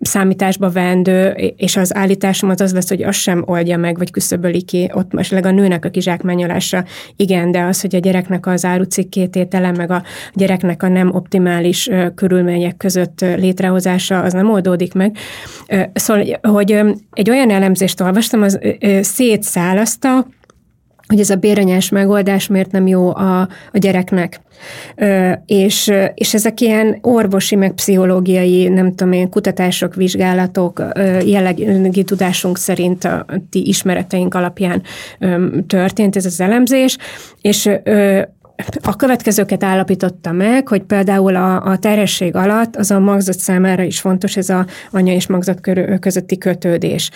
számításba vendő, és az állításom az az lesz, hogy az sem oldja meg, vagy küszöböli ki, ott most a nőnek a kizsákmányolása, igen, de az, hogy a gyereknek az árucikkététele, meg a gyereknek a nem optimális körülmények között létrehozása, az nem oldódik meg. Szóval, hogy egy olyan elemzést olvastam, az szétszálaszta, hogy ez a béranyás megoldás miért nem jó a, a gyereknek. Ö, és, és ezek ilyen orvosi, meg pszichológiai, nem tudom én, kutatások, vizsgálatok, ö, jellegi tudásunk szerint a ti ismereteink alapján ö, történt ez az elemzés, és ö, a következőket állapította meg, hogy például a, a terhesség alatt az a magzat számára is fontos, ez a anya és magzat közötti kötődés.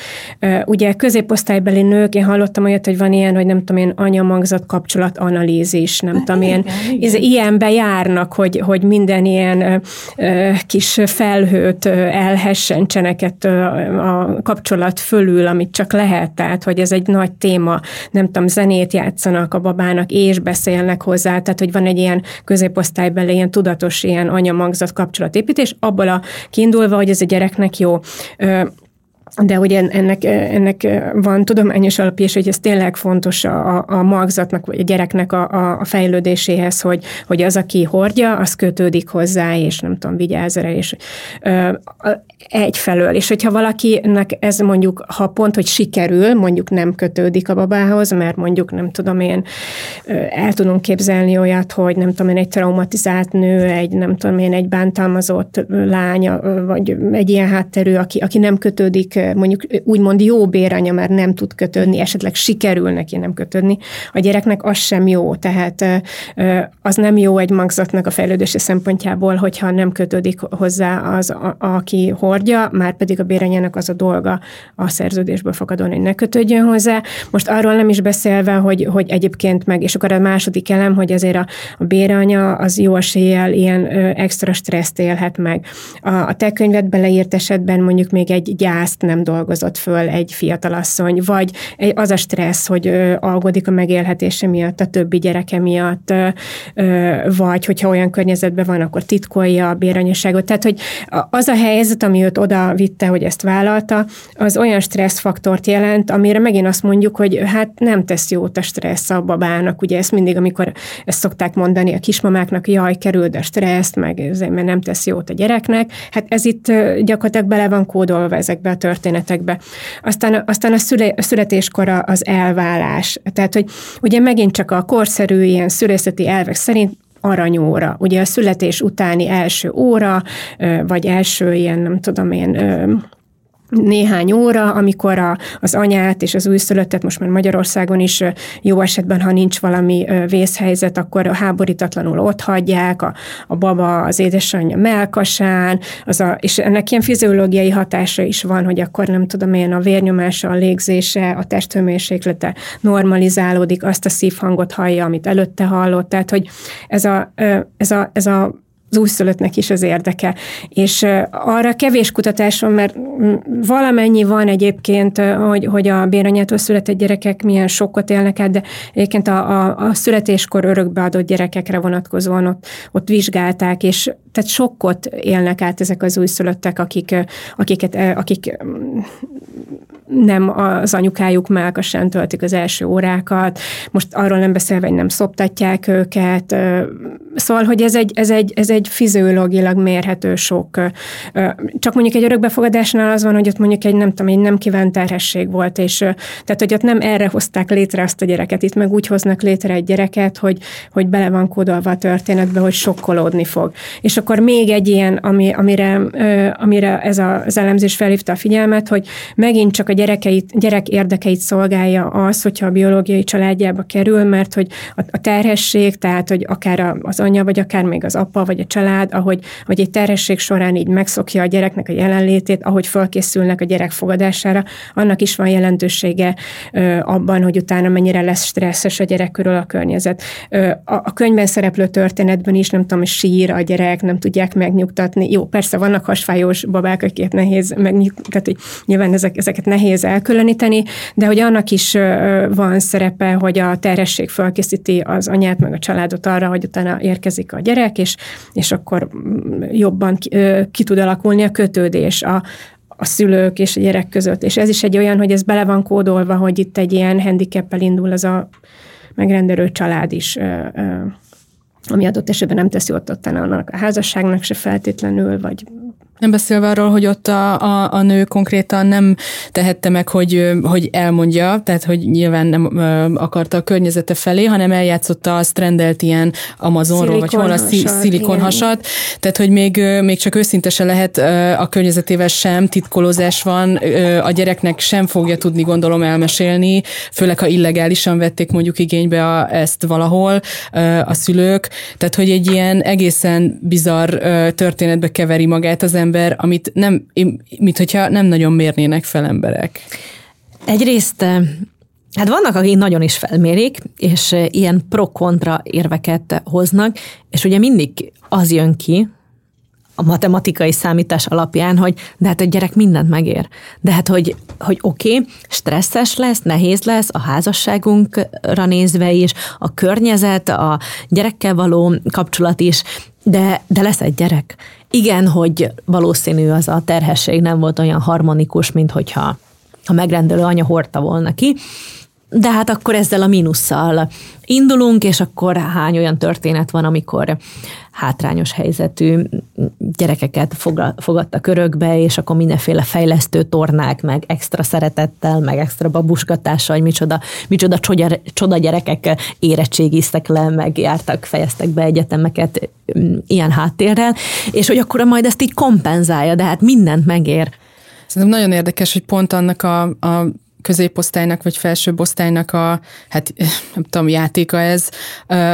Ugye középosztálybeli nők, én hallottam olyat, hogy van ilyen, hogy nem tudom én, anya-magzat kapcsolat analízis, nem hát tudom én, ilyenbe járnak, hogy, hogy minden ilyen ö, kis felhőt elhessentsenek a kapcsolat fölül, amit csak lehet, tehát hogy ez egy nagy téma, nem tudom, zenét játszanak a babának, és beszélnek hozzá, tehát hogy van egy ilyen középosztálybeli, ilyen tudatos ilyen anya-magzat kapcsolatépítés, abból a kiindulva, hogy ez a gyereknek jó de hogy ennek, ennek van tudományos alapja, és hogy ez tényleg fontos a, a magzatnak, vagy a gyereknek a, a fejlődéséhez, hogy, hogy az, aki hordja, az kötődik hozzá, és nem tudom, vigyáz rá, és ö, egyfelől. És hogyha valakinek ez mondjuk, ha pont, hogy sikerül, mondjuk nem kötődik a babához, mert mondjuk nem tudom én, el tudunk képzelni olyat, hogy nem tudom én, egy traumatizált nő, egy nem tudom én, egy bántalmazott lánya, vagy egy ilyen hátterű, aki, aki nem kötődik mondjuk úgymond jó béranya, mert nem tud kötődni, esetleg sikerül neki nem kötődni, a gyereknek az sem jó, tehát az nem jó egy magzatnak a fejlődése szempontjából, hogyha nem kötődik hozzá az, a, aki hordja, már pedig a béranyának az a dolga a szerződésből fakadóan, hogy ne kötődjön hozzá. Most arról nem is beszélve, hogy, hogy egyébként meg, és akkor a második elem, hogy azért a, a béranya az jó eséllyel ilyen extra stresszt élhet meg. A, a te könyvet beleírt esetben mondjuk még egy gyászt nem dolgozott föl egy fiatalasszony, vagy az a stressz, hogy algodik a megélhetése miatt, a többi gyereke miatt, vagy hogyha olyan környezetben van, akkor titkolja a béranyaságot. Tehát, hogy az a helyzet, ami őt oda vitte, hogy ezt vállalta, az olyan stresszfaktort jelent, amire megint azt mondjuk, hogy hát nem tesz jót a stressz a babának. Ugye ezt mindig, amikor ezt szokták mondani a kismamáknak, jaj, kerüld a stresszt, meg mert nem tesz jót a gyereknek. Hát ez itt gyakorlatilag bele van kódolva ezekbe a történetekbe. Aztán, aztán a, szüle, a születéskora az elválás. Tehát, hogy ugye megint csak a korszerű ilyen szülészeti elvek szerint aranyóra. Ugye a születés utáni első óra, vagy első ilyen, nem tudom én, néhány óra, amikor a, az anyát és az újszülöttet, most már Magyarországon is jó esetben, ha nincs valami vészhelyzet, akkor háborítatlanul ott hagyják, a, a baba az édesanyja melkasán, az a, és ennek ilyen fiziológiai hatása is van, hogy akkor nem tudom én, a vérnyomása, a légzése, a testhőmérséklete normalizálódik, azt a szívhangot hallja, amit előtte hallott, tehát hogy ez a, ez a, ez a az újszülöttnek is az érdeke. És arra kevés kutatáson, mert valamennyi van egyébként, hogy, hogy a béranyától született gyerekek milyen sokkot élnek át, de egyébként a, a, a születéskor örökbeadott gyerekekre vonatkozóan ott, ott vizsgálták, és tehát sokkot élnek át ezek az újszülöttek, akik, akiket, akik nem az anyukájuk melkasán töltik az első órákat, most arról nem beszélve, hogy nem szoptatják őket, szóval, hogy ez egy, ez egy, ez egy fiziológilag mérhető sok. Csak mondjuk egy örökbefogadásnál az van, hogy ott mondjuk egy nem tudom, egy nem kívánt terhesség volt, és tehát, hogy ott nem erre hozták létre azt a gyereket, itt meg úgy hoznak létre egy gyereket, hogy, hogy bele van kódolva a történetbe, hogy sokkolódni fog. És akkor még egy ilyen, ami, amire, amire ez a, az elemzés felhívta a figyelmet, hogy megint csak a gyerekeit, gyerek érdekeit szolgálja az, hogyha a biológiai családjába kerül, mert hogy a, a terhesség, tehát hogy akár az anya, vagy akár még az apa, vagy a család, ahogy, hogy egy terhesség során így megszokja a gyereknek a jelenlétét, ahogy fölkészülnek a gyerek fogadására, annak is van jelentősége ö, abban, hogy utána mennyire lesz stresszes a gyerek körül a környezet. Ö, a, a könyvben szereplő történetben is, nem tudom, sír a gyerek, nem tudják megnyugtatni. Jó, persze vannak hasfájós babák, akiket nehéz megnyugtatni, tehát hogy nyilván ezek, ezeket nehéz elkülöníteni, de hogy annak is van szerepe, hogy a terhesség felkészíti az anyát meg a családot arra, hogy utána érkezik a gyerek, és, és akkor mm, jobban ki, ki tud alakulni a kötődés a, a szülők és a gyerek között. És ez is egy olyan, hogy ez bele van kódolva, hogy itt egy ilyen handicappel indul az a megrendelő család is, ami adott esetben nem teszi ott annak a házasságnak se feltétlenül, vagy nem beszélve arról, hogy ott a, a, a nő konkrétan nem tehette meg, hogy, hogy elmondja, tehát hogy nyilván nem akarta a környezete felé, hanem eljátszotta a strendelt ilyen Amazonról, vagy hol a szilikonhasat, tehát hogy még, még csak őszinte se lehet a környezetével sem, titkolózás van, a gyereknek sem fogja tudni gondolom elmesélni, főleg ha illegálisan vették mondjuk igénybe a, ezt valahol a szülők, tehát hogy egy ilyen egészen bizarr történetbe keveri magát az ember, ember, amit nem, mint hogyha nem nagyon mérnének fel emberek. Egyrészt eh, Hát vannak, akik nagyon is felmérik, és eh, ilyen pro-kontra érveket hoznak, és ugye mindig az jön ki, a matematikai számítás alapján, hogy de hát a gyerek mindent megér. De hát, hogy, hogy oké, okay, stresszes lesz, nehéz lesz a házasságunkra nézve is, a környezet, a gyerekkel való kapcsolat is, de, de lesz egy gyerek. Igen, hogy valószínű az a terhesség nem volt olyan harmonikus, mint hogyha a megrendelő anya hordta volna ki, de hát akkor ezzel a mínusszal indulunk, és akkor hány olyan történet van, amikor hátrányos helyzetű gyerekeket fogadtak örökbe, és akkor mindenféle fejlesztő tornák, meg extra szeretettel, meg extra babuskatással, hogy micsoda, micsoda csoda, csoda gyerekek érettségiztek le, meg jártak, fejeztek be egyetemeket mm, ilyen háttérrel, és hogy akkor majd ezt így kompenzálja, de hát mindent megér. Szerintem nagyon érdekes, hogy pont annak a, a középosztálynak vagy felsőbb osztálynak a, hát (laughs) nem tudom, játéka ez,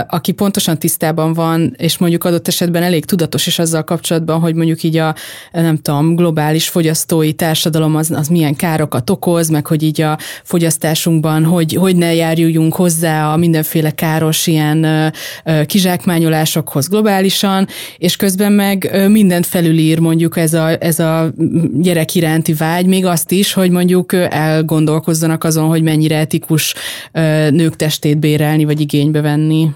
aki pontosan tisztában van, és mondjuk adott esetben elég tudatos is azzal kapcsolatban, hogy mondjuk így a, nem tudom, globális fogyasztói társadalom az, az milyen károkat okoz, meg hogy így a fogyasztásunkban, hogy, hogy ne járjuljunk hozzá a mindenféle káros ilyen kizsákmányolásokhoz globálisan, és közben meg mindent felülír mondjuk ez a, ez a gyerek iránti vágy, még azt is, hogy mondjuk elgondol gondolkozzanak azon, hogy mennyire etikus nők testét bérelni, vagy igénybe venni.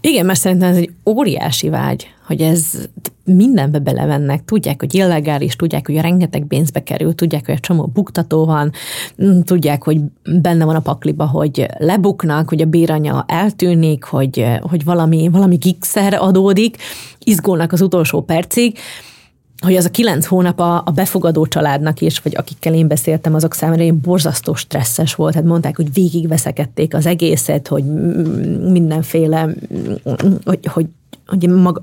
Igen, mert szerintem ez egy óriási vágy, hogy ez mindenbe belevennek, tudják, hogy illegális, tudják, hogy rengeteg pénzbe kerül, tudják, hogy a csomó buktató van, mm, tudják, hogy benne van a pakliba, hogy lebuknak, hogy a béranya eltűnik, hogy, hogy valami, valami gigszer adódik, izgulnak az utolsó percig, hogy az a kilenc hónap a, a befogadó családnak is, vagy akikkel én beszéltem, azok számára én borzasztó stresszes volt. Hát mondták, hogy végigveszekedték az egészet, hogy mindenféle, hogy, hogy, hogy maga,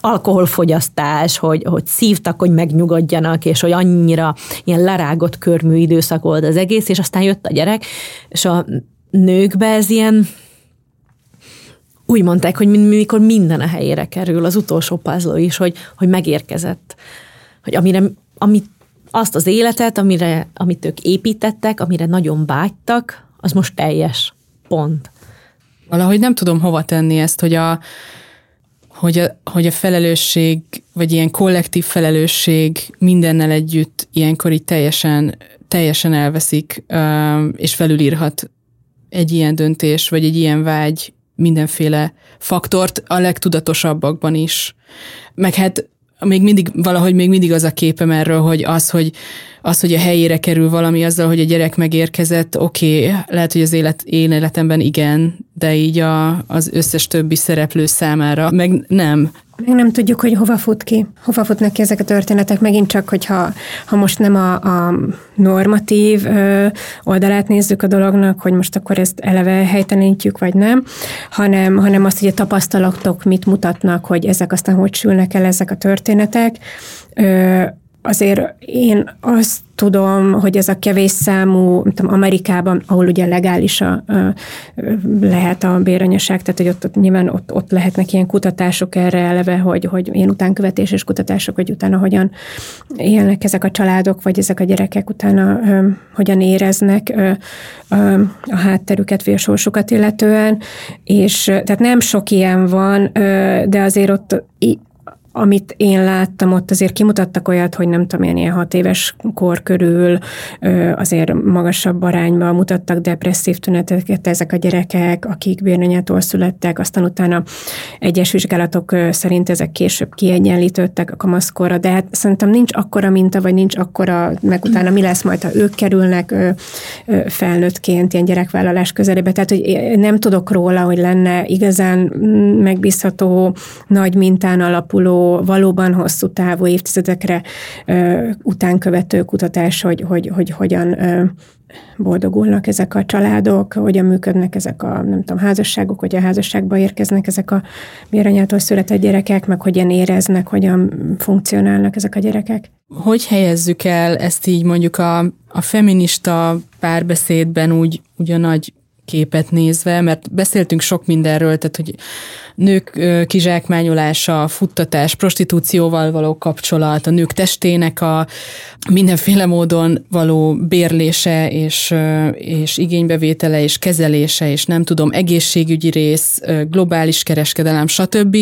alkoholfogyasztás, hogy, hogy szívtak, hogy megnyugodjanak, és hogy annyira ilyen lerágott körmű időszak volt az egész, és aztán jött a gyerek, és a nőkbe ez ilyen úgy mondták, hogy mikor minden a helyére kerül, az utolsó puzzle is, hogy, hogy megérkezett. Hogy amire, amit, azt az életet, amire, amit ők építettek, amire nagyon vágytak, az most teljes. Pont. Valahogy nem tudom hova tenni ezt, hogy a, hogy a, hogy a felelősség, vagy ilyen kollektív felelősség mindennel együtt ilyenkor így teljesen, teljesen elveszik, és felülírhat egy ilyen döntés, vagy egy ilyen vágy mindenféle faktort a legtudatosabbakban is. Meg hát még mindig, valahogy még mindig az a képem erről, hogy az, hogy, az, hogy a helyére kerül valami azzal, hogy a gyerek megérkezett, oké, okay, lehet, hogy az élet, én életemben igen, de így a, az összes többi szereplő számára meg nem. Még nem tudjuk, hogy hova fut ki, hova futnak ki ezek a történetek, megint csak, hogyha ha most nem a, a normatív ö, oldalát nézzük a dolognak, hogy most akkor ezt eleve helytelenítjük, vagy nem, hanem, hanem azt, hogy a tapasztalatok mit mutatnak, hogy ezek aztán hogy sülnek el ezek a történetek. Ö, azért én azt tudom, hogy ez a kevés számú, tudom, Amerikában, ahol ugye legális a, a, lehet a béranyaság, tehát hogy ott, ott nyilván ott, ott lehetnek ilyen kutatások erre eleve, hogy, hogy ilyen utánkövetés és kutatások, hogy utána hogyan élnek ezek a családok, vagy ezek a gyerekek utána ö, hogyan éreznek ö, ö, a hátterüket, vagy a sorsukat illetően, és tehát nem sok ilyen van, ö, de azért ott amit én láttam, ott azért kimutattak olyat, hogy nem tudom én, ilyen hat éves kor körül azért magasabb arányban mutattak depresszív tüneteket ezek a gyerekek, akik bérnanyától születtek, aztán utána egyes vizsgálatok szerint ezek később kiegyenlítődtek a kamaszkorra, de hát szerintem nincs akkora minta, vagy nincs akkora, meg utána mi lesz majd, ha ők kerülnek felnőttként ilyen gyerekvállalás közelébe. Tehát, hogy nem tudok róla, hogy lenne igazán megbízható, nagy mintán alapuló valóban hosszú távú évtizedekre ö, utánkövető kutatás, hogy, hogy, hogy hogyan ö, boldogulnak ezek a családok, hogyan működnek ezek a, nem tudom, házasságok, hogy a házasságba érkeznek ezek a béranyától született gyerekek, meg hogyan éreznek, hogyan funkcionálnak ezek a gyerekek. Hogy helyezzük el ezt így mondjuk a, a feminista párbeszédben úgy, úgy a nagy képet nézve, mert beszéltünk sok mindenről, tehát hogy nők kizsákmányolása, futtatás, prostitúcióval való kapcsolat, a nők testének a mindenféle módon való bérlése és, és igénybevétele és kezelése, és nem tudom, egészségügyi rész, globális kereskedelem, stb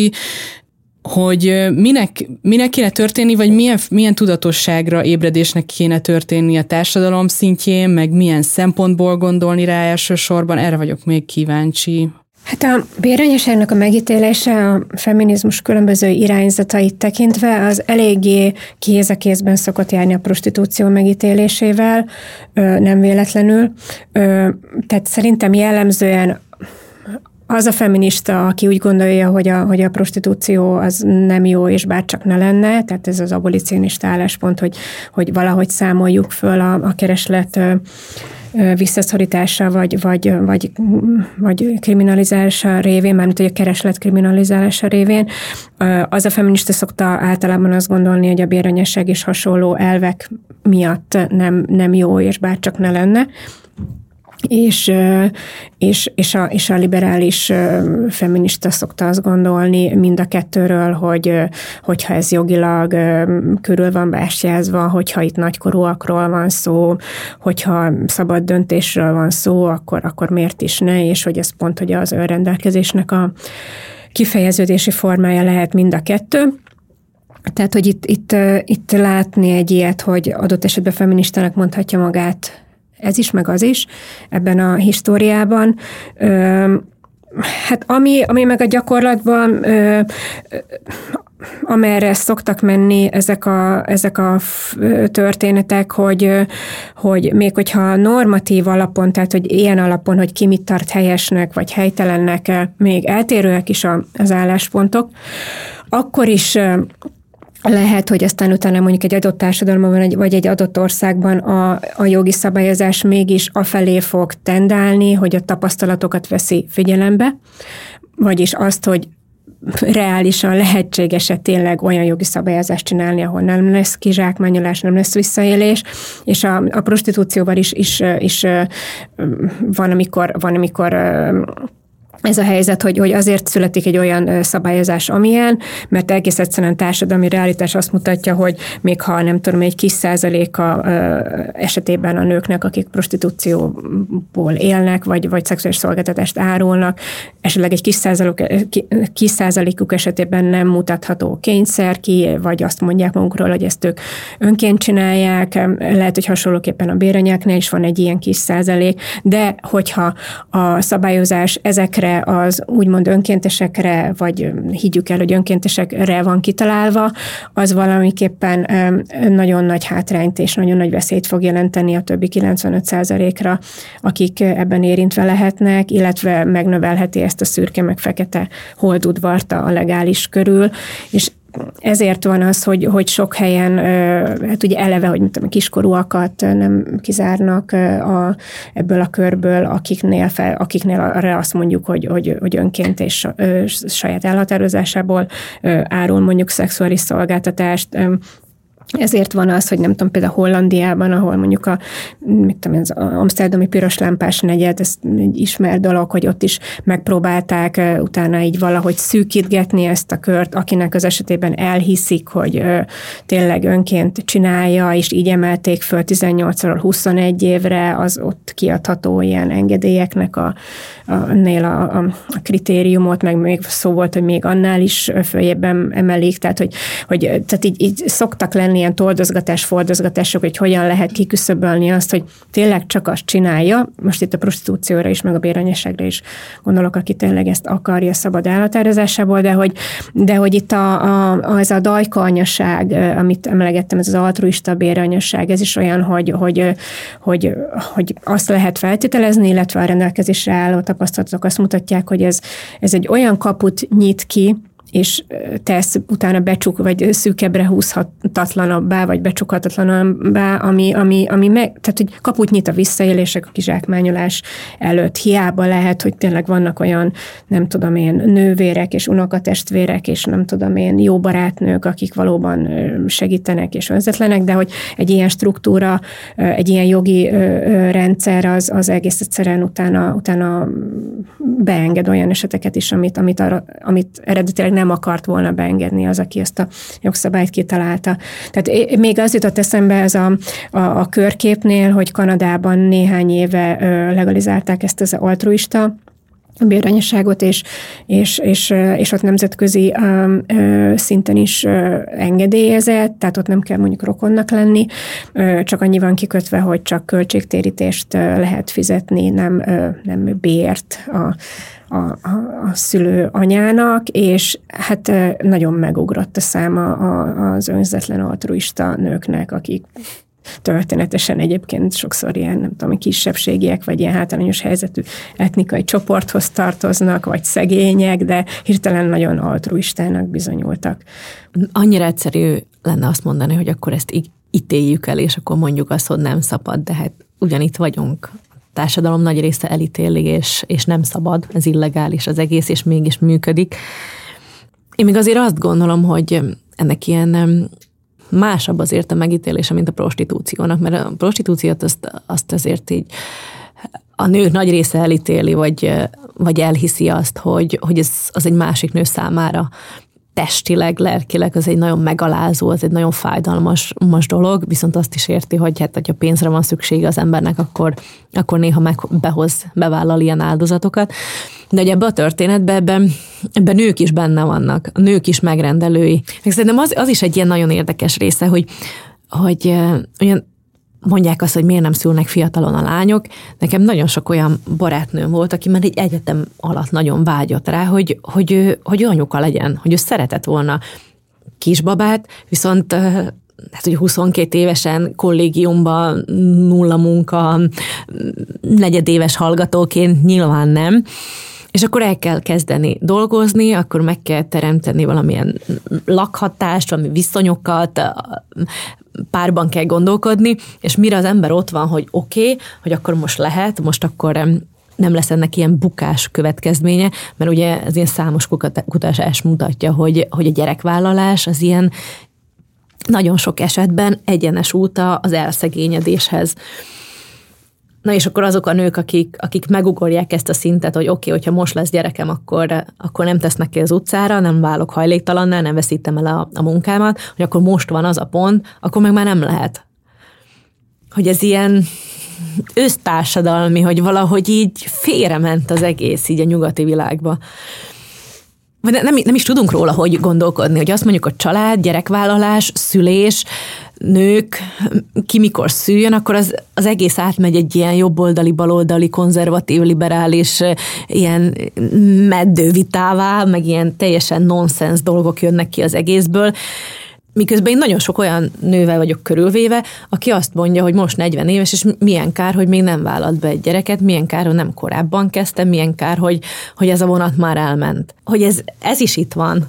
hogy minek, minek kéne történni, vagy milyen, milyen tudatosságra, ébredésnek kéne történni a társadalom szintjén, meg milyen szempontból gondolni rá elsősorban, erre vagyok még kíváncsi. Hát a béranyaságnak a megítélése a feminizmus különböző irányzatait tekintve az eléggé kéz a kézben szokott járni a prostitúció megítélésével, nem véletlenül. Tehát szerintem jellemzően az a feminista, aki úgy gondolja, hogy a, hogy a prostitúció az nem jó, és bárcsak ne lenne, tehát ez az abolicionista álláspont, hogy, hogy valahogy számoljuk föl a, a kereslet visszaszorítása, vagy, vagy, vagy, vagy kriminalizálása révén, mármint hogy a kereslet kriminalizálása révén, az a feminista szokta általában azt gondolni, hogy a béranyasság és hasonló elvek miatt nem, nem jó, és bárcsak ne lenne és, és, és, a, és a liberális feminista szokta azt gondolni mind a kettőről, hogy hogyha ez jogilag körül van bástyázva, hogyha itt nagykorúakról van szó, hogyha szabad döntésről van szó, akkor, akkor miért is ne, és hogy ez pont hogy az önrendelkezésnek a kifejeződési formája lehet mind a kettő. Tehát, hogy itt, itt, itt látni egy ilyet, hogy adott esetben feministának mondhatja magát ez is, meg az is ebben a históriában. Hát ami, ami meg a gyakorlatban amerre szoktak menni ezek a, ezek a történetek, hogy, hogy még hogyha normatív alapon, tehát hogy ilyen alapon, hogy ki mit tart helyesnek vagy helytelennek, még eltérőek is az álláspontok, akkor is lehet, hogy aztán utána mondjuk egy adott társadalomban vagy egy adott országban a, a jogi szabályozás mégis afelé fog tendálni, hogy a tapasztalatokat veszi figyelembe, vagyis azt, hogy reálisan lehetséges-e tényleg olyan jogi szabályozást csinálni, ahol nem lesz kizsákmányolás, nem lesz visszaélés, és a, a prostitúcióval is, is, is van, amikor, van, amikor ez a helyzet, hogy, hogy azért születik egy olyan szabályozás, amilyen, mert egész egyszerűen társadalmi realitás azt mutatja, hogy még ha nem tudom, egy kis százaléka esetében a nőknek, akik prostitúcióból élnek, vagy, vagy szexuális szolgáltatást árulnak, esetleg egy kis, százalék, kis százalékuk esetében nem mutatható kényszer ki, vagy azt mondják magukról, hogy ezt ők önként csinálják, lehet, hogy hasonlóképpen a béranyáknál is van egy ilyen kis százalék, de hogyha a szabályozás ezekre az úgymond önkéntesekre, vagy higgyük el, hogy önkéntesekre van kitalálva, az valamiképpen nagyon nagy hátrányt és nagyon nagy veszélyt fog jelenteni a többi 95%-ra, akik ebben érintve lehetnek, illetve megnövelheti ezt a szürke meg fekete holdudvart a legális körül, és ezért van az, hogy, hogy sok helyen, hát ugye eleve, hogy tudom, kiskorúakat nem kizárnak a, ebből a körből, akiknél, fel, akiknél arra azt mondjuk, hogy, hogy, hogy önként és saját elhatározásából árul mondjuk szexuális szolgáltatást, ezért van az, hogy nem tudom, például Hollandiában, ahol mondjuk a, mit tudom, az Amsterdami piros lámpás negyed, ez egy ismert dolog, hogy ott is megpróbálták utána így valahogy szűkítgetni ezt a kört, akinek az esetében elhiszik, hogy tényleg önként csinálja, és így emelték föl 18-ról 21 évre az ott kiadható ilyen engedélyeknek a, a, a, a, a kritériumot, meg még szó volt, hogy még annál is följebben emelik, tehát hogy, hogy tehát így, így szoktak lenni ilyen toldozgatás, fordozgatások, hogy hogyan lehet kiküszöbölni azt, hogy tényleg csak azt csinálja, most itt a prostitúcióra is, meg a béranyaságra is gondolok, aki tényleg ezt akarja szabad állatározásából, de hogy, de hogy itt a, a, az a dajka anyaság, amit emlegettem, ez az altruista béranyaság, ez is olyan, hogy, hogy, hogy, hogy azt lehet feltételezni, illetve a rendelkezésre álló tapasztalatok azt mutatják, hogy ez, ez egy olyan kaput nyit ki, és tesz utána becsuk, vagy szűkebbre húzhatatlanabbá, vagy becsukhatatlanabbá, ami, ami, ami meg, tehát hogy kaput nyit a visszaélések, a kizsákmányolás előtt. Hiába lehet, hogy tényleg vannak olyan, nem tudom én, nővérek és unokatestvérek, és nem tudom én, jó barátnők, akik valóban segítenek és önzetlenek, de hogy egy ilyen struktúra, egy ilyen jogi rendszer az, az egész egyszerűen utána, utána beenged olyan eseteket is, amit, amit, arra, amit eredetileg nem akart volna beengedni az, aki ezt a jogszabályt kitalálta. Tehát még az jutott eszembe ez a, a, a körképnél, hogy Kanadában néhány éve legalizálták ezt az altruista a és, és, és, és ott nemzetközi szinten is engedélyezett, tehát ott nem kell mondjuk rokonnak lenni, csak annyi van kikötve, hogy csak költségtérítést lehet fizetni, nem, nem bért a, a, a, a szülő anyának, és hát nagyon megugrott a száma az önzetlen altruista nőknek, akik történetesen egyébként sokszor ilyen, nem tudom, kisebbségiek, vagy ilyen hátrányos helyzetű etnikai csoporthoz tartoznak, vagy szegények, de hirtelen nagyon altruistának bizonyultak. Annyira egyszerű lenne azt mondani, hogy akkor ezt így ítéljük el, és akkor mondjuk azt, hogy nem szabad, de hát ugyanitt vagyunk. Társadalom nagy része elítéli, és, és nem szabad, ez illegális az egész, és mégis működik. Én még azért azt gondolom, hogy ennek ilyen másabb azért a megítélése, mint a prostitúciónak, mert a prostitúciót azt, azt azért így a nők nagy része elítéli, vagy, vagy elhiszi azt, hogy, hogy ez az egy másik nő számára testileg, lelkileg az egy nagyon megalázó, az egy nagyon fájdalmas most dolog, viszont azt is érti, hogy hát, hogyha pénzre van szüksége az embernek, akkor, akkor néha meg behoz, bevállal ilyen áldozatokat. De hogy ebbe a történetbe ebben, ebben nők is benne vannak, a nők is megrendelői. Meg szerintem az, az is egy ilyen nagyon érdekes része, hogy, hogy olyan mondják azt, hogy miért nem szülnek fiatalon a lányok. Nekem nagyon sok olyan barátnőm volt, aki már egy egyetem alatt nagyon vágyott rá, hogy, hogy, ő, hogy ő anyuka legyen, hogy ő szeretett volna kisbabát, viszont hát hogy 22 évesen kollégiumban nulla munka, negyedéves hallgatóként nyilván nem. És akkor el kell kezdeni dolgozni, akkor meg kell teremteni valamilyen lakhatást, valami viszonyokat, párban kell gondolkodni, és mire az ember ott van, hogy oké, okay, hogy akkor most lehet, most akkor nem lesz ennek ilyen bukás következménye, mert ugye ez ilyen számos kutatás mutatja, hogy, hogy a gyerekvállalás az ilyen nagyon sok esetben egyenes úta az elszegényedéshez. Na és akkor azok a nők, akik, akik megugorják ezt a szintet, hogy oké, okay, hogyha most lesz gyerekem, akkor, akkor nem tesznek ki az utcára, nem válok hajléktalannál, nem veszítem el a, a munkámat, hogy akkor most van az a pont, akkor meg már nem lehet. Hogy ez ilyen össztársadalmi, hogy valahogy így félrement az egész így a nyugati világba nem, nem is tudunk róla, hogy gondolkodni, hogy azt mondjuk a család, gyerekvállalás, szülés, nők, ki mikor szüljön, akkor az, az egész átmegy egy ilyen jobboldali, baloldali, konzervatív, liberális, ilyen meddővitává, meg ilyen teljesen nonsens dolgok jönnek ki az egészből, Miközben én nagyon sok olyan nővel vagyok körülvéve, aki azt mondja, hogy most 40 éves, és milyen kár, hogy még nem vállalt be egy gyereket, milyen kár, hogy nem korábban kezdtem, milyen kár, hogy, hogy ez a vonat már elment. Hogy ez, ez is itt van.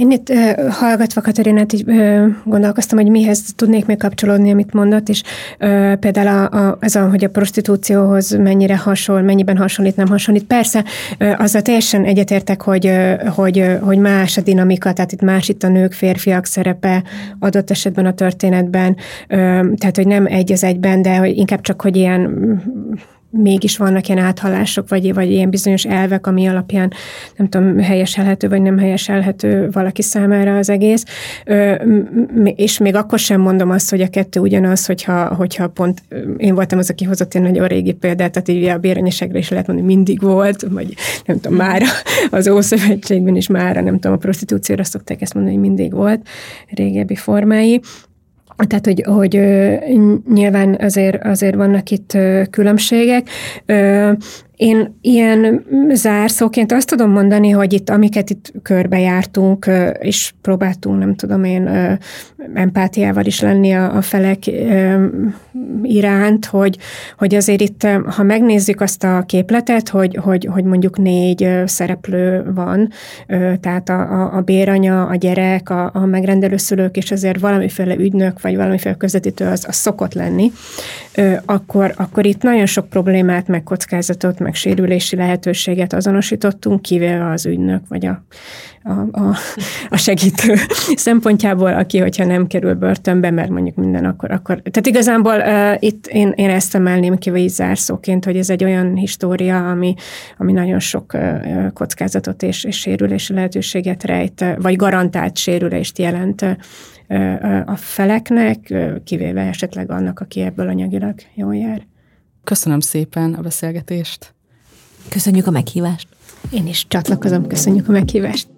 Én itt uh, hallgatva Katarinát így uh, gondolkoztam, hogy mihez tudnék még kapcsolódni, amit mondott, és uh, például a, a, ez a, hogy a prostitúcióhoz mennyire hasonl, mennyiben hasonlít, nem hasonlít. Persze, uh, azzal teljesen egyetértek, hogy, uh, hogy, uh, hogy más a dinamika, tehát itt más itt a nők, férfiak szerepe adott esetben a történetben, uh, tehát hogy nem egy az egyben, de hogy inkább csak, hogy ilyen mégis vannak ilyen áthallások, vagy, vagy ilyen bizonyos elvek, ami alapján nem tudom, helyeselhető, vagy nem helyeselhető valaki számára az egész. Ö, és még akkor sem mondom azt, hogy a kettő ugyanaz, hogyha, hogyha pont én voltam az, aki hozott egy nagyon régi példát, tehát így a béranyaságra is lehet mondani, mindig volt, vagy nem tudom, már az Ószövetségben is már, nem tudom, a prostitúcióra szokták ezt mondani, hogy mindig volt régebbi formái. Tehát, hogy, hogy nyilván azért, azért vannak itt különbségek. Én ilyen zárszóként azt tudom mondani, hogy itt, amiket itt körbejártunk, és próbáltunk, nem tudom én, empátiával is lenni a, a felek iránt, hogy, hogy azért itt, ha megnézzük azt a képletet, hogy, hogy, hogy mondjuk négy szereplő van, tehát a, a, a béranya, a gyerek, a, a megrendelő szülők, és azért valamiféle ügynök, vagy valamiféle közvetítő az, az szokott lenni, akkor, akkor itt nagyon sok problémát, meg kockázatot, meg sérülési lehetőséget azonosítottunk, kivéve az ügynök, vagy a, a, a, a segítő (laughs) szempontjából, aki, hogyha nem kerül börtönbe, mert mondjuk minden akkor, akkor. Tehát igazából uh, itt én, én ezt emelném ki, vagy zárszóként, hogy ez egy olyan história, ami, ami nagyon sok uh, kockázatot és, és sérülési lehetőséget rejt, vagy garantált sérülést jelent a feleknek, kivéve esetleg annak, aki ebből anyagilag jól jár. Köszönöm szépen a beszélgetést. Köszönjük a meghívást. Én is csatlakozom, köszönjük a meghívást.